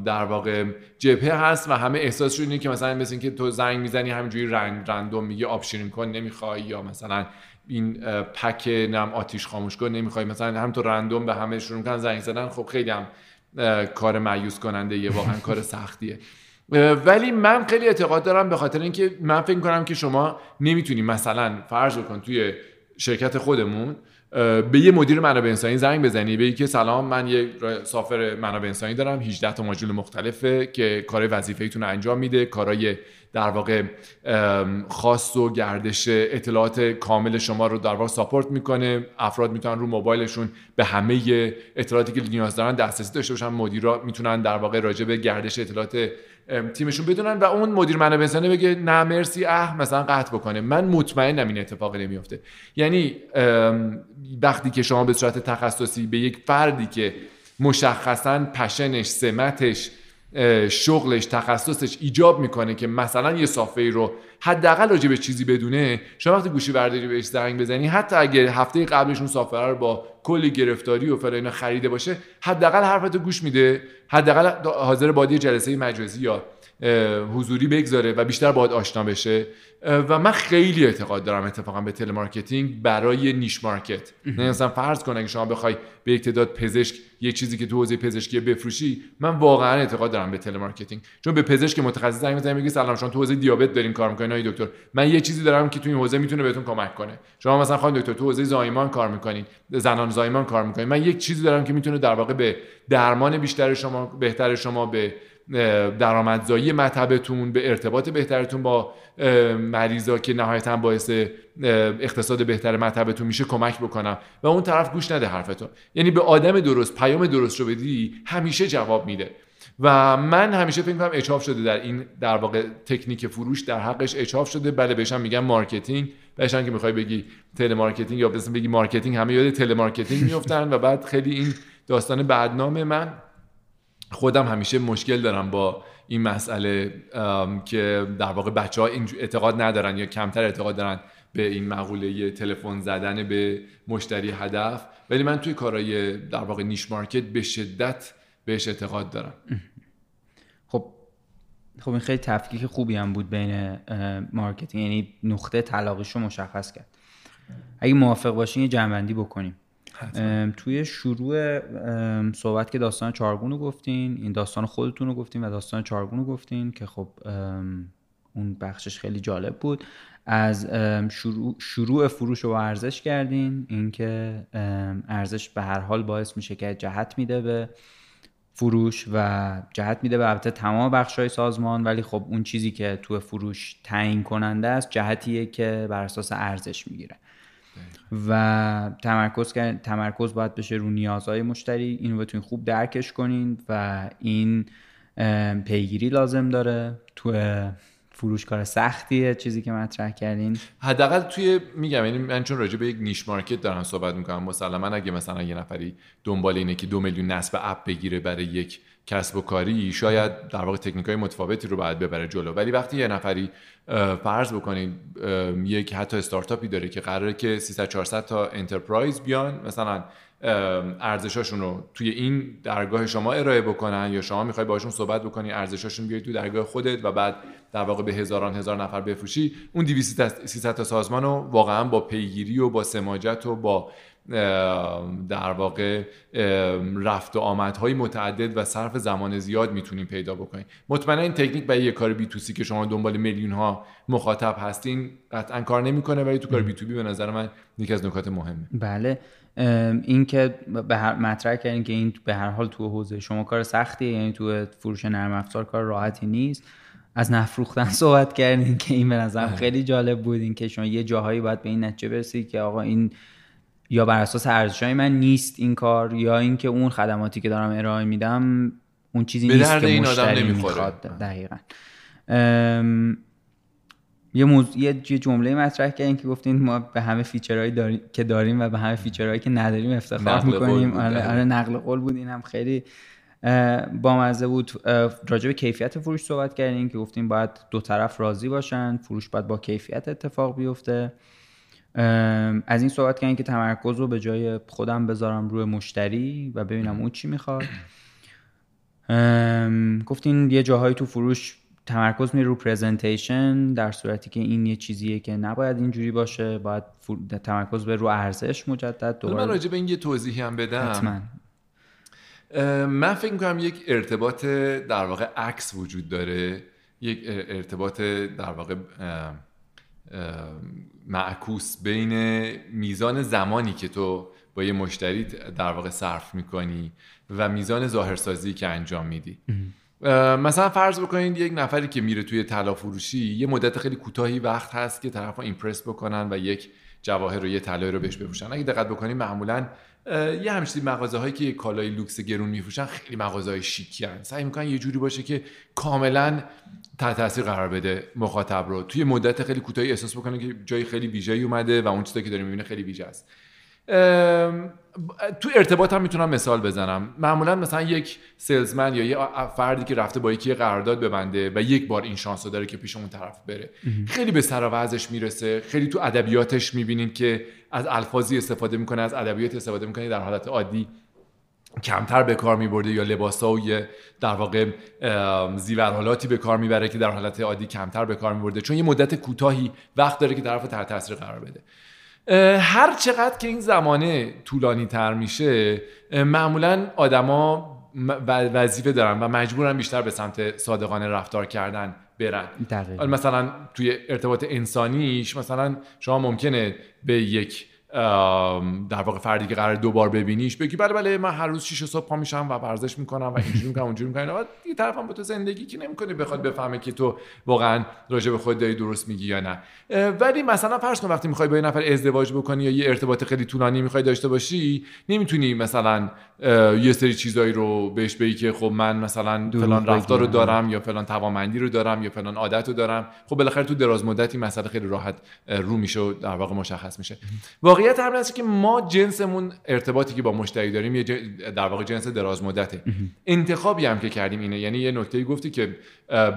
در واقع جبهه هست و همه احساسشون اینه که مثلا مثل که تو زنگ می‌زنی همینجوری رنگ رندوم میگه شیرین کن نمی‌خوای یا مثلا این پک نم آتیش خاموش کن نمی‌خوای مثلا هم تو رندوم به همه شروع کن زنگ زدن خب خیلی هم کار معیوس کننده یه واقعا کار سختیه. ولی من خیلی اعتقاد دارم به خاطر اینکه من فکر کنم که شما نمی‌تونی مثلا فرض کن توی شرکت خودمون به یه مدیر منابع انسانی زنگ بزنی بگی که سلام من یه سافر منابع انسانی دارم 18 تا ماژول مختلفه که کار وظیفه‌ایتون انجام میده. کارای در واقع خاص و گردش اطلاعات کامل شما رو در واقع ساپورت می‌کنه. افراد می‌تونن رو موبایلشون به همه اطلاعاتی که نیاز دارن دسترسی داشته باشن. مدیرا می‌تونن در واقع راجع به گردش اطلاعات تیمشون بدونن و اون مدیر منابع انسانی بگه نه مرسی اه مثلا قطع بکنه. من مطمئنم این اتفاق نمیافته. یعنی وقتی که شما به صورت تخصصی به یک فردی که مشخصا پشنش سمتش شغلش تخصصش ایجاب می‌کنه که مثلا یه صافه رو حداقل راجع به چیزی بدونه شما وقتی گوشی برداری بهش زنگ بزنی حتی اگه هفته قبلش اون سافر رو با کلی گرفتاری و فلان خریده باشه حداقل حرفتو گوش میده حداقل حاضر بادی جلسه مجازی یا حضوری بگذاره و بیشتر باید آشنا بشه. و من خیلی اعتقاد دارم اتفاقا به telemarketing برای niche market. نه مثلا فرض کن اگه شما بخوای به یک تعداد پزشک یه چیزی که تو حوزه پزشکی بفروشی من واقعا اعتقاد دارم به telemarketing. چون به پزشک متخصص زنگ می‌زنی میگی سلام شما تو حوزه دیابت دارین کار می‌کنین؟ آقای دکتر من یه چیزی دارم که تو این حوزه می‌تونه بهتون کمک کنه. شما مثلا خانم دکتر تو حوزه زایمان کار می‌کنین زنان زایمان کار می‌کنین. من یک چیزی دارم که می‌تونه در واقع به درمان بیشتر شما بهتر شما به درآمدزایی مطبتون به ارتباط بهترتون با مریضا که نهایتا باعث اقتصاد بهتر مطبتون میشه کمک بکنم و اون طرف گوش نده حرفتون یعنی به آدم درست پیام درست رو بدی همیشه جواب میده. و من همیشه فکر کنم اجحاف شده در این در واقع تکنیک فروش در حقش اجحاف شده. بله بهشم میگم marketing. بهشم که می‌خوای بگی telemarketing یا بگی marketing همه یاد telemarketing میفتن و بعد خیلی این داستان بدنام من خودم همیشه مشکل دارم با این مسئله که در واقع بچه ها اعتقاد ندارن یا کمتر اعتقاد دارن به این مقوله تلفن زدن به مشتری هدف. ولی من توی کارهای در واقع niche market به شدت بهش اعتقاد دارم. خب خب این خیلی تفکیک خوبی هم بود بین marketing یعنی نقطه تلاقیش رو مشخص کرد. اگه موافق باشین یه جنبندی بکنیم. توی شروع صحبت که داستان چارگون رو گفتین این داستان خودتون رو گفتین و داستان چارگون رو گفتین که خب اون بخشش خیلی جالب بود. از شروع, شروع فروش رو ارزش کردین اینکه ارزش به هر حال باعث میشه که جهت میده به فروش و جهت میده به البته تمام بخش های سازمان ولی خب اون چیزی که تو فروش تعیین کننده است جهتیه که بر اساس ارزش می‌گیره. و تمرکز تمرکز باید بشه رو نیازهای مشتری. اینو بتونین خوب درکش کنین و این پیگیری لازم داره. تو فروش کار سختیه چیزی که مطرح کردین. حداقل توی میگم یعنی من چون راجع به یک نیش مارکت دارم صحبت می‌کنم مثلا من اگه مثلا یه نفری دنبال اینه که دو میلیون نصب اپ بگیره برای یک کسب و کاری شاید در واقع تکنیک های متفاوتی رو باید ببره جلو. ولی وقتی یه نفری فرض بکنید یک حتی استارتاپی داره که قراره که 300 400 تا enterprise بیان مثلا ارزشاشون رو توی این درگاه شما ارائه بکنن یا شما می‌خوای باشون صحبت بکنی ارزشاشون بیای تو درگاه خودت و بعد در واقع به هزاران هزار نفر بفروشی اون 200 تا سازمان رو واقعا با پیگیری و با سماجت و با در واقع رفت و آمدهای متعدد و صرف زمان زیاد می‌تونیم پیدا بکنیم. مطمئنا این تکنیک برای یه کار B2C که شما دنبال میلیون ها مخاطب هستین قطعا کار نمی‌کنه ولی تو کار B2B به نظر من یکی از نکات مهمه. بله. این که به هر مطرح کردین که این به هر حال تو حوزه شما کار سختیه یعنی تو فروش نرم افزار کار راحتی نیست. از نفروختن صحبت کردین که این به نظرم خیلی جالب بود این که شما یه جاهایی باید به این نتیجه برسید که آقا این یا بر اساس ارزشهای من نیست این کار یا اینکه اون خدماتی که دارم ارائه میدم اون چیزی نیست که این مشتری می‌خواد. دقیقا. یه, موز... یه جمله مطرح کردیم که گفتین ما به همه feature هایی داریم که داریم و به همه feature هایی که نداریم افتخار می‌کنیم. آره آره نقل قول بود این هم خیلی بامزه بود. راجع به کیفیت فروش صحبت کردیم که گفتیم باید دو طرف راضی باشن فروش باید با کیفیت اتفاق بیفته. از این صحبت کردیم که تمرکز رو به جای خودم بذارم روی مشتری و ببینم اون چی می‌خواد. گفتین یه جاهایی تو فروش تمرکز میره رو پرزنتیشن در صورتی که این یه چیزیه که نباید اینجوری باشه باید تمرکز به رو ارزش مجدد دوباره من راجع به این یه توضیحی هم بدم. حتما. من فکر می‌کنم یک ارتباط در واقع عکس وجود داره یک ارتباط در واقع معکوس بین میزان زمانی که تو با یه مشتری در واقع صرف می‌کنی و میزان ظاهرسازی که انجام میدی. مثلا فرض بکنید یک نفری که میره توی طلا فروشی یه مدت خیلی کوتاهی وقت هست که طرفو impress بکنن و یک جواهر رو یه طلای رو بهش بفروشن. اگه دقت بکنید معمولا یه همچین مغازه هایی که کالای لوکس گرون میفروشن خیلی مغازه های شیکی هن. سعی می‌کنن یه جوری باشه که کاملا تحت تاثیر قرار بده مخاطب رو توی مدت خیلی کوتاهی احساس بکنه که جای خیلی ویژه‌ای اومده و اون چیزی که داره می‌بینه خیلی ویژه است تو ارتباط هم می‌تونم مثال بزنم. معمولا مثلا یک سلزمن یا یه فردی که رفته با یکی قرارداد ببنده و یک بار این شانس رو داره که پیش اون طرف بره. خیلی به سر وضعش می‌رسه. خیلی تو ادبیاتش می‌بینین که از الفاظی استفاده می‌کنه از ادبیات استفاده می‌کنه در حالت عادی کمتر به کار میبرده یا لباسا و یه در واقع زیورحالاتی به کار می‌بره که در حالت عادی کمتر به کار میبرده. چون یه مدت کوتاهی وقت داره که طرف تحت تاثیر قرار بده. هر چقدر که این زمانه طولانی تر میشه معمولا آدما وظیفه دارن و مجبورن بیشتر به سمت صادقانه رفتار کردن برن. مثلا توی ارتباط انسانیش مثلا شما ممکنه به یک در واقع فردی که قرار دو بار ببینیش بگی بله بله من هر روز 6 صبح پا میشم و ورزش می‌کنم و اینجوری می‌کنم اونجوری می‌کنم. و یه طرفم با تو زندگی که نمی‌کنه بخواد بفهمه که تو واقعا راجع به خود داری درست میگی یا نه. ولی مثلا فرض کن وقتی می‌خوای با یه نفر ازدواج بکنی یا یه ارتباط خیلی طولانی می‌خوای داشته باشی نمی‌تونی مثلا یه سری چیزایی رو بهش بگی که خب من مثلا فلان رفتار رو. دارم یا فلان توانمندی رو دارم یا فلان عادت رو دارم. خب بالاخره تو دراز مدتی مسئله خیلی راحت رو میشه و در واقع مشخص میشه. واقعیت هم هست که ما جنسمون ارتباطی که با مشتری داریم یه در واقع جنس دراز مدته. انتخابی هم که کردیم اینه. یعنی یه نکته گفتی که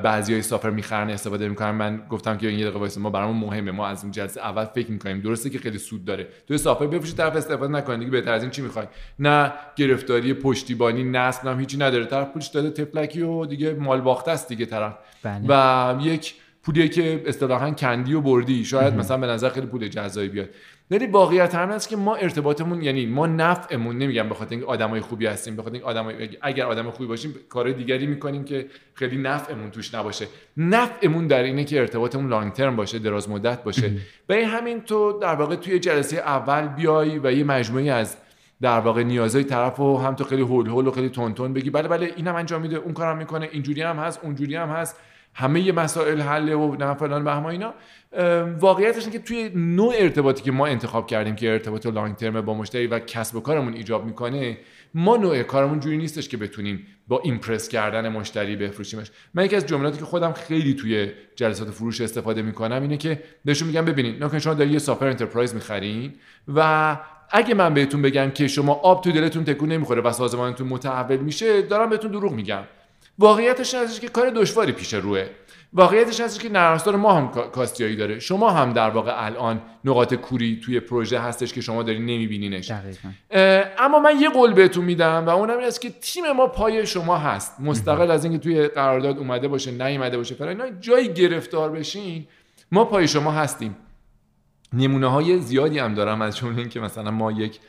بعضیای سافر می‌خرن استفاده می‌کنن. من گفتم که یه دقیقه ما برامون مهمه. ما از اون جلسه اول فکر می‌کنیم. درسته که خیلی سود داره. توی سافر بفروشی طرف استفاده نکنه. دیگه بهتر از این چی می‌خوای؟ نه گرفتاری پشتیبانی نسل هم هیچی نداره. طرف پولش داده تفلکی و دیگه مال باخته است دیگه طرف. بله. و یک پولیه که اصطلاحا کندی و بردی. شاید مثلا به نظر خیلی پول جزایی بیاد. ولی واقعیت هم هست که ما ارتباطمون یعنی ما نفعمون نمیگم به خاطر اینکه آدمای خوبی هستیم به خاطر اینکه آدمای اگر آدم خوبی باشیم کارهای دیگری می‌کنیم که خیلی نفعمون توش نباشه. نفعمون در اینه که ارتباطمون لانگ ترم باشه دراز مدت باشه. این همین تو در واقع توی جلسه اول بیای و یه مجموعی از در واقع نیازهای طرف رو هم تو خیلی هول هول و خیلی تون بگی. بله بله اینم انجام میده اون کارم می‌کنه اینجوری هم هست اونجوری هم هست. همه مسائل حله و نه فلان بهما اینا. واقعیتش اینه که توی نوع ارتباطی که ما انتخاب کردیم که ارتباط لانگ ترم با مشتری و کسب و کارمون ایجاب می‌کنه ما نوع کارمون جوری نیستش که بتونیم با impress کردن مشتری بفروشیمش. من یکی از جملاتی که خودم خیلی توی جلسات فروش استفاده می‌کنم اینه که بهشون میگم ببینید نکنه شما داری یه software enterprise می‌خرین و اگه من بهتون بگم که شما آب تو دلتون تکون نمی‌خوره و سازمانتون متحول میشه دارم بهتون دروغ میگم. واقعیتش این هستش که کار دشواری پیش روه. واقعیتش هستش که نرم افزار ما هم کا- کاستیایی داره. شما هم در واقع الان نقاط کوری توی پروژه هستش که شما دارین نمیبینینش. اما من یه قول بهتون میدم و اونم این است که تیم ما پای شما هست. مستقل از اینکه توی قرارداد اومده باشه نیومده باشه فلان جایی گرفتار بشین ما پای شما هستیم. نمونه های زیادی هم دارم از جمله اینکه مثلا ما یک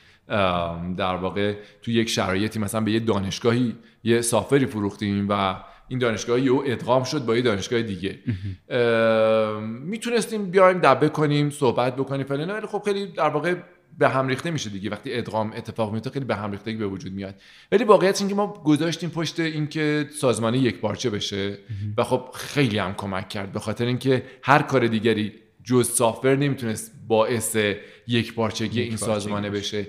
در واقع توی یک شرایطی مثلا به یه دانشگاهی یه سافری فروختیم و این دانشگاه یهو ادغام شد با یه دانشگاه دیگه. می‌تونستیم بیایم دبه کنیم صحبت بکنیم فلان ولی خب خیلی در واقع به هم ریخته میشه دیگه. وقتی ادغام اتفاق میفته خیلی به هم ریختگی به وجود میاد. ولی واقعیت اینکه ما گذاشتیم پشت اینکه سازمانی یک پارچه بشه و خب خیلی هم کمک کرد. به خاطر اینکه هر کار دیگری جز سافر نمی‌تونست باعث یک پارچگی این سازمانه بشه.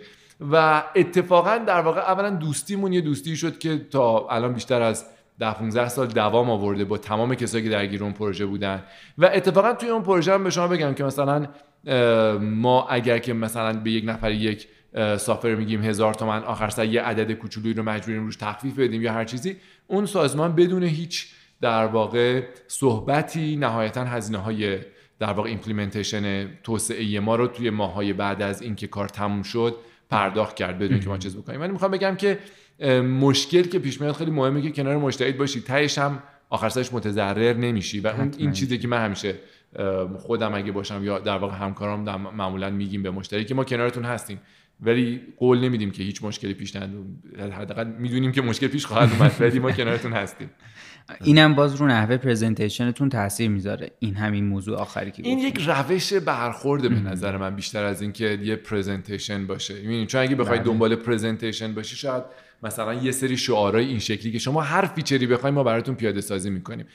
و اتفاقا در واقع اولا دوستیمون یه دوستی شد که تا الان بیشتر از ده 15 سال دوام آورده با تمام کسایی که درگیر اون پروژه بودن. و اتفاقا توی اون پروژه هم به شما بگم که مثلا ما اگر که مثلا به یک نفر یک software میگیم هزار تومن آخر سر یه عدد کوچولویی رو مجبوریم روش تخفیف بدیم یا هر چیزی اون سازمان بدون هیچ در واقع صحبتی نهایتا هزینه های در واقع implementation توسعه ما رو توی ماهای بعد از اینکه کار تموم شد پرداخت کرد بدون که ما چیز بکنیم. ولی می‌خوام بگم که مشکل که پیش میاد خیلی مهمه که کنار مشتری باشی. تهش هم آخر سرش متضرر نمیشی و اون این چیزی که من همیشه خودم اگه باشم یا در واقع همکارام در معمولا میگیم به مشتری که ما کنارتون هستیم. ولی قول نمیدیم که هیچ مشکلی پیش نیاد. حداقل می‌دونیم که مشکل پیش خواهد اومد ولی ما کنارتون هستیم. اینم باز رو نحوه presentation تون تاثیر می‌ذاره این همین موضوع آخری که این. یک روش برخورده به نظر من بیشتر از اینکه یه presentation باشه می‌بینی چون اگه بخوای بله. دنبال presentation باشی شاید مثلا یه سری شعارهای این شکلی که شما هر feature ی بخوایم ما براتون پیاده سازی می‌کنیم.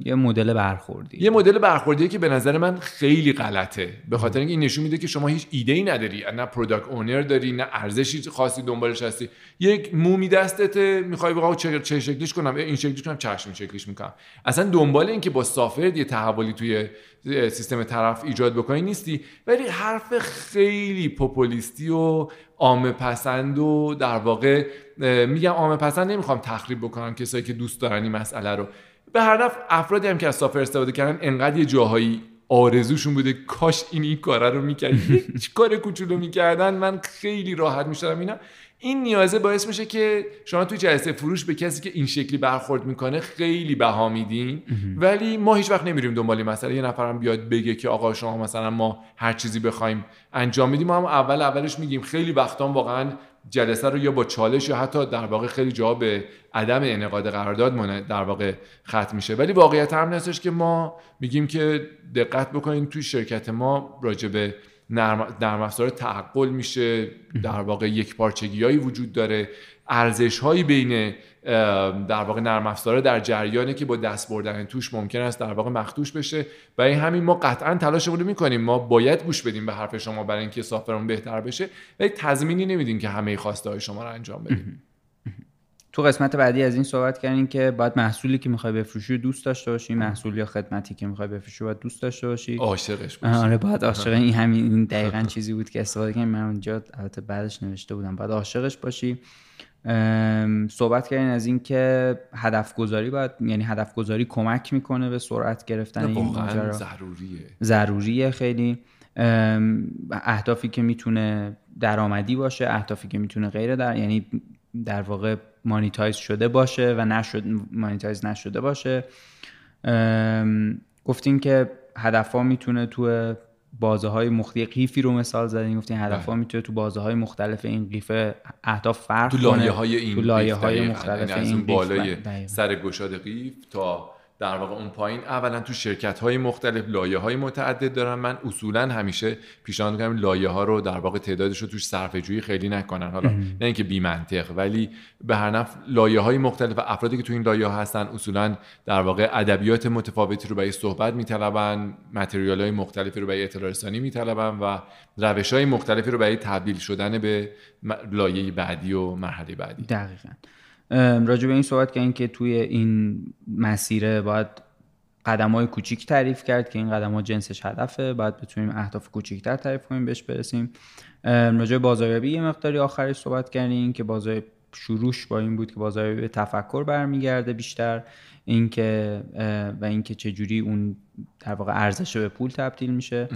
یه مدل برخوردی. یه مدل برخوردی که به نظر من خیلی غلطه. به خاطر اینکه این نشون میده که شما هیچ ایده ای نداری نه product owner داری نه ارزشی خاصی دنبالش هستی. یک مومی دستت می‌خوای بگو چه, چه شکلیش کنم؟ این شکلیش کنم چشم شکلیش می‌کنم. اصلا دنبال اینکه با software یه تحولی توی سیستم طرف ایجاد بکنی نیستی. ولی حرف خیلی پوپولیستی و عامه پسند و در واقع میگم عامه پسند نمی‌خوام تخریب بکنم کسایی که دوست دارن این مسئله رو. به هر نفع افرادی هم که از سافر استفاده کردن انقدر یه جاهایی آرزوشون بوده کاش این این کاره رو می‌کرد هیچ کار کوچولو می‌کردن. من خیلی راحت می‌شدم اینا. این نیازه باعث میشه که شما توی جلسه فروش به کسی که این شکلی برخورد می‌کنه خیلی بها میدین. ولی ما هیچ وقت نمیریم دنبال مسئله. یه نفرم بیاد بگه که آقا شما مثلا ما هر چیزی بخوایم انجام میدیم. ما هم اول اولش میگیم خیلی وقتا واقعا جلسه رو یا با چالش یا حتی در واقع خیلی جا به عدم انعقاد قرارداد در واقع ختم میشه. ولی واقعیت هم هستش که ما میگیم که دقت بکنید توی شرکت ما راجع به نرم, نرم افزار تعقل میشه در واقع یک پارچگیایی وجود داره. ارزش هایی بین در واقع نرم افزار در جریانه که با دست بردن توش ممکن است در واقع مختوش بشه. و این همین ما قطعا تلاشمون رو می‌کنیم. ما باید گوش بدیم به حرف شما برای اینکه سافرمون بهتر بشه. ولی تضمینی نمیدیم که همه خواسته های شما رو انجام بدیم. تو قسمت بعدی از این صحبت کردیم که باید محصولی که می‌خوای بفروشی دوست داشته باشی محصول یا خدمتی که می‌خوای بفروشی باید دوست داشته باشی. عاشقش باشی. آره باید عاشق این همین دقیقا چیزی بود که استفاده کردیم. من اونجا البته بعدش نوشته بودم. باید عاشقش باشی. صحبت کردین از این که هدف گذاری باید یعنی هدف گذاری کمک می‌کنه به سرعت گرفتن این ماجرا. ضروریه. ضروریه خیلی. اهدافی که می‌تونه درآمدی باشه اهدافی که می‌تونه غیر در یعنی در واقع مانیتایز شده باشه و نشد مانیتایز نشده باشه. گفتین که هدفها می‌تونه تو بازه های مختلف قیفی رو مثال زدین گفتین هدف ها بله. می‌تونه تو بازه های مختلف این قیف اهداف فرق تو لایه های این تو لایه های مختلف یعنی این بالای سر گشاد قیف تا در واقع اون پایین اولا تو شرکت های مختلف لایه های متعدد دارن. من اصولا همیشه پیشنهاد می‌کنم لایه ها رو در واقع تعدادش رو توش صرفه جویی خیلی نکنن. حالا نه اینکه بی منطق ولی به هر نفع لایه های مختلف و افرادی که تو این لایه ها هستن اصولا در واقع ادبیات متفاوتی رو برای صحبت میطلبن متریال های مختلفی رو برای اطلاع رسانی میطلبن و روش های مختلفی رو برای تبدیل شدن به لایه بعدی و مرحله بعدی. دقیقاً. راجع به این صحبت کردیم که توی این مسیره باید قدم های کوچیک تعریف کرد که این قدم ها جنسش هدفه باید بتونیم اهداف کوچیکتر تعریف کنیم بهش برسیم. راجع بازاریابی یه مقداری آخرش صحبت کردیم که بازار شروعش با این بود که بازاریابی به تفکر برمیگرده بیشتر. اینکه و اینکه چجوری اون در واقع ارزش به پول تبدیل میشه.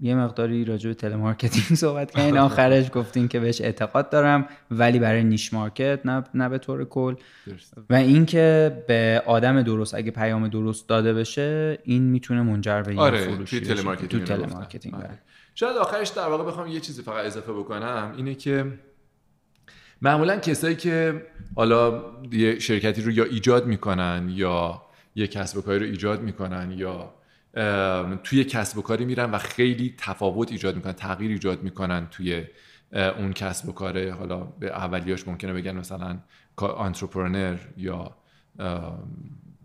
یه مقداری راجع به telemarketing صحبت کردین. آخرش گفتین که بهش اعتقاد دارم ولی برای niche market نه, نه به طور کل. و اینکه به آدم درست اگه پیام درست داده بشه این می‌تونه منجر به این آره، فروشی توی telemarketing تو telemarketing آره. بله. شاید آخرش در واقع بخوام یه چیزی فقط اضافه بکنم. اینه که معمولا کسایی که حالا یه شرکتی رو یا ایجاد می‌کنن یا یه کسب و کاری رو ایجاد می‌کنن یا توی کسب و کاری میرن و خیلی تفاوت ایجاد می‌کنن تغییر ایجاد می‌کنن توی اون کسب و کاره. حالا به اولیاش ممکنه بگن مثلا آنترپرنر یا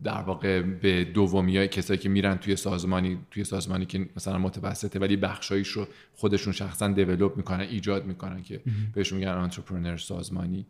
در واقع به دومی های کسایی که میرن توی سازمانی توی سازمانی که مثلا متوسطه ولی بخشایش رو خودشون شخصا دیولوب می‌کنن ایجاد می‌کنن که بهشون میگن آنترپرنر سازمانی.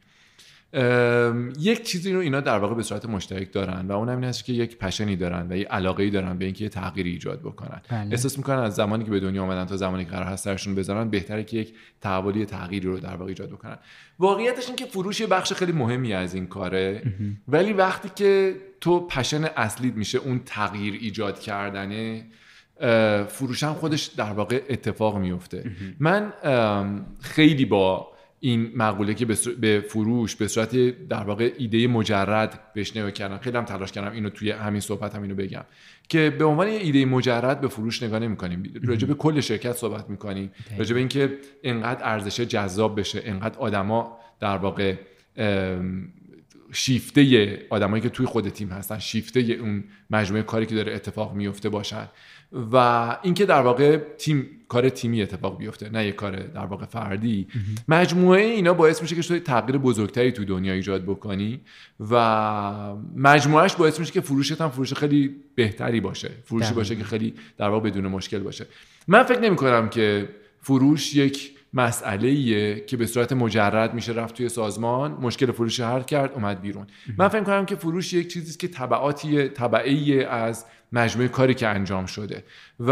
یک چیزی رو اینا در واقع به صورت مشترک دارن و اون این هست که یک پشنی دارن و یک علاقه ای دارن به اینکه یه تغییری ایجاد بکنن. بله. احساس می‌کنن از زمانی که به دنیا آمدن تا زمانی که قرار هست سرشون بذارن بهتره که یک تحولی تغییری رو در واقع ایجاد بکنن. واقعیتش این که فروش یه بخش خیلی مهمی از این کاره ولی وقتی که تو پشن اصلیت میشه اون تغییر ایجاد کردنه فروشم خودش در واقع اتفاق میفته من خیلی با این مقوله که به فروش به صورت در واقع ایده مجرد بهش نگاه کردم. خیلی هم تلاش کردم اینو توی همین صحبت هم اینو بگم. که به عنوان یه ایده مجرد به فروش نگاه نمی کنیم راجع به کل شرکت صحبت می‌کنیم. راجع به اینکه انقدر ارزش جذاب بشه انقدر آدما در واقع شیفته آدمایی که توی خود تیم هستن شیفته اون مجموعه کاری که داره اتفاق میفته باشن. و اینکه در واقع تیم کار تیمی اتفاق بیفته نه یه کار در واقع فردی. مجموعه اینا باعث میشه که تو تغییر بزرگتری تو دنیا ایجاد بکنی و مجموعهش باعث میشه که فروشت هم فروش خیلی بهتری باشه. فروشی باشه که خیلی در واقع بدون مشکل باشه. من فکر نمی کنم که فروش یک مسئله که به صورت مجرد میشه رفت توی سازمان مشکل فروش حل کرد اومد بیرون. من فکر کنم که فروش یک چیزی که تبعاتی تبعی از مجموعه کاری که انجام شده. و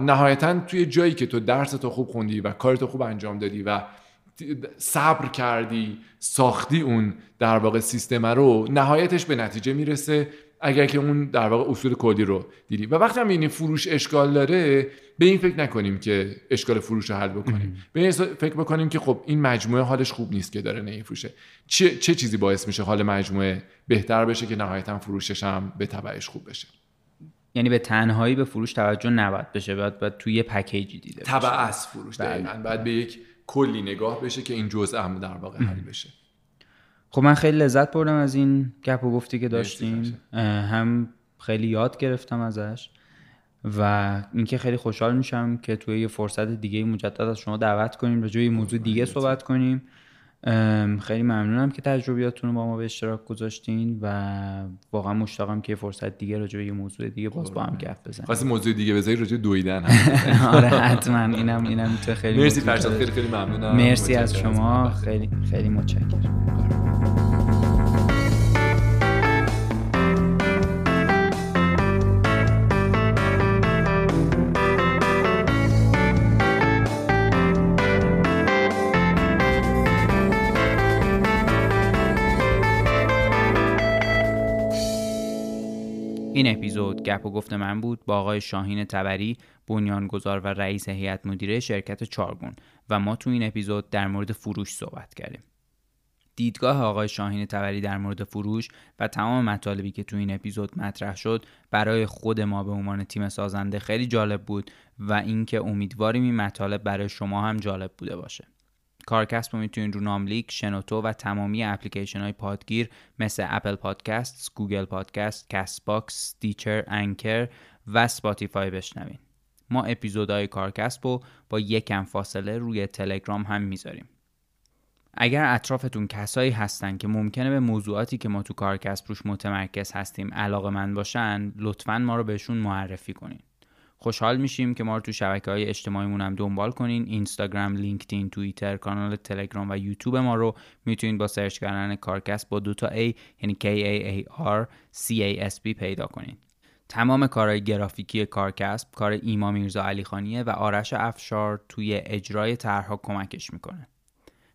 نهایتا توی جایی که تو درس تو خوب خوندی و کارتو خوب انجام دادی و صبر کردی ساختی اون در واقع سیستم رو نهایتش به نتیجه می‌رسه اگر که اون در واقع اصول کلی رو دیدی. و وقتی هم این فروش اشکال داره به این فکر نکنیم که اشکال فروش رو حل بکنیم. به این فکر بکنیم که خب این مجموعه حالش خوب نیست که داره فروشه چه, چه چیزی باعث میشه حال مجموعه بهتر بشه که نهایتا فروشش هم به تبعش خوب بشه؟ یعنی به تنهایی به فروش توجه نباید بشه باید, باید توی یه پکیجی دیده تبع از فروش بله. باید به یک کلی نگاه بشه که این جزء هم در واقع حل بشه. خب من خیلی لذت بردم از این گپ و گفتی که داشتیم. هم خیلی یاد گرفتم ازش. و اینکه خیلی خوشحال میشم که توی یه فرصت دیگه مجدد از شما دعوت کنیم راجع به موضوع دیگه صحبت کنیم. خیلی ممنونم که تجربیاتتون رو با ما به اشتراک گذاشتین و واقعا مشتاقم که فرصت دیگه راجع به یه موضوع دیگه باز با هم گپ بزنیم. خاصی موضوع دیگه بزنی راجع دویدن آره حتما. اینم اینم تو خیلی مرسی فرشاد خیلی خیلی ممنونم. مرسی از شما. خیلی خیلی متشکرم. اپیزود گپ و گفت من بود با آقای شاهین تبری بنیانگذار و رئیس هیئت مدیره شرکت چارگون و ما تو این اپیزود در مورد فروش صحبت کردیم. دیدگاه آقای شاهین تبری در مورد فروش و تمام مطالبی که تو این اپیزود مطرح شد برای خود ما به عنوان تیم سازنده خیلی جالب بود و اینکه امیدواریم این مطالب برای شما هم جالب بوده باشه. کارکسب رو می‌تونید رو ناملیک، شنوتو و تمامی اپلیکیشن های پادگیر مثل Apple Podcast، Google Podcast، Castbox، Stitcher، Anchor و Spotify بشنوین. ما اپیزودهای کارکسب رو با یکم فاصله روی تلگرام هم می‌ذاریم. اگر اطرافتون کسایی هستن که ممکنه به موضوعاتی که ما تو کارکسب روش متمرکز هستیم علاقه‌مند باشن لطفا ما رو بهشون معرفی کنین. خوشحال میشیم که ما رو تو شبکه های اجتماعیمون هم دنبال کنین اینستاگرام، لینکدین، توییتر، کانال تلگرام و یوتیوب ما رو می‌تونید با search کردن کارکسب با دوتا A یعنی K A A R C A S B پیدا کنین. تمام کارهای گرافیکی کارکسب کار ایما میرزا علی خانیه و آرش افشار توی اجرای طرحها کمکش می‌کنه.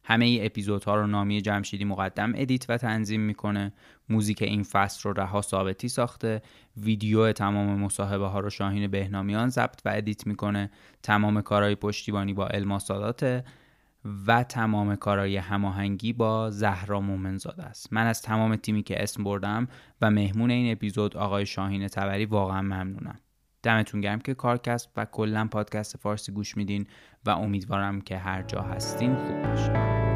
همه‌ی اپیزودها رو نامی جمشیدی مقدم edit و تنظیم می‌کنه موزیک این فصل رو رها ثابتی ساخته. ویدیو تمام مصاحبه ها رو شاهین بهنامیان ضبط و edit می‌کنه. تمام کارهای پشتیبانی با علما ساداته و تمام کارهای هماهنگی با زهرا مومنزاده است. من از تمام تیمی که اسم بردم و مهمون این اپیزود آقای شاهین تبری واقعا ممنونم. دمتون گرم که کارکست و کلا پادکست فارسی گوش میدین و امیدوارم که هر جا هستین خوب باشین.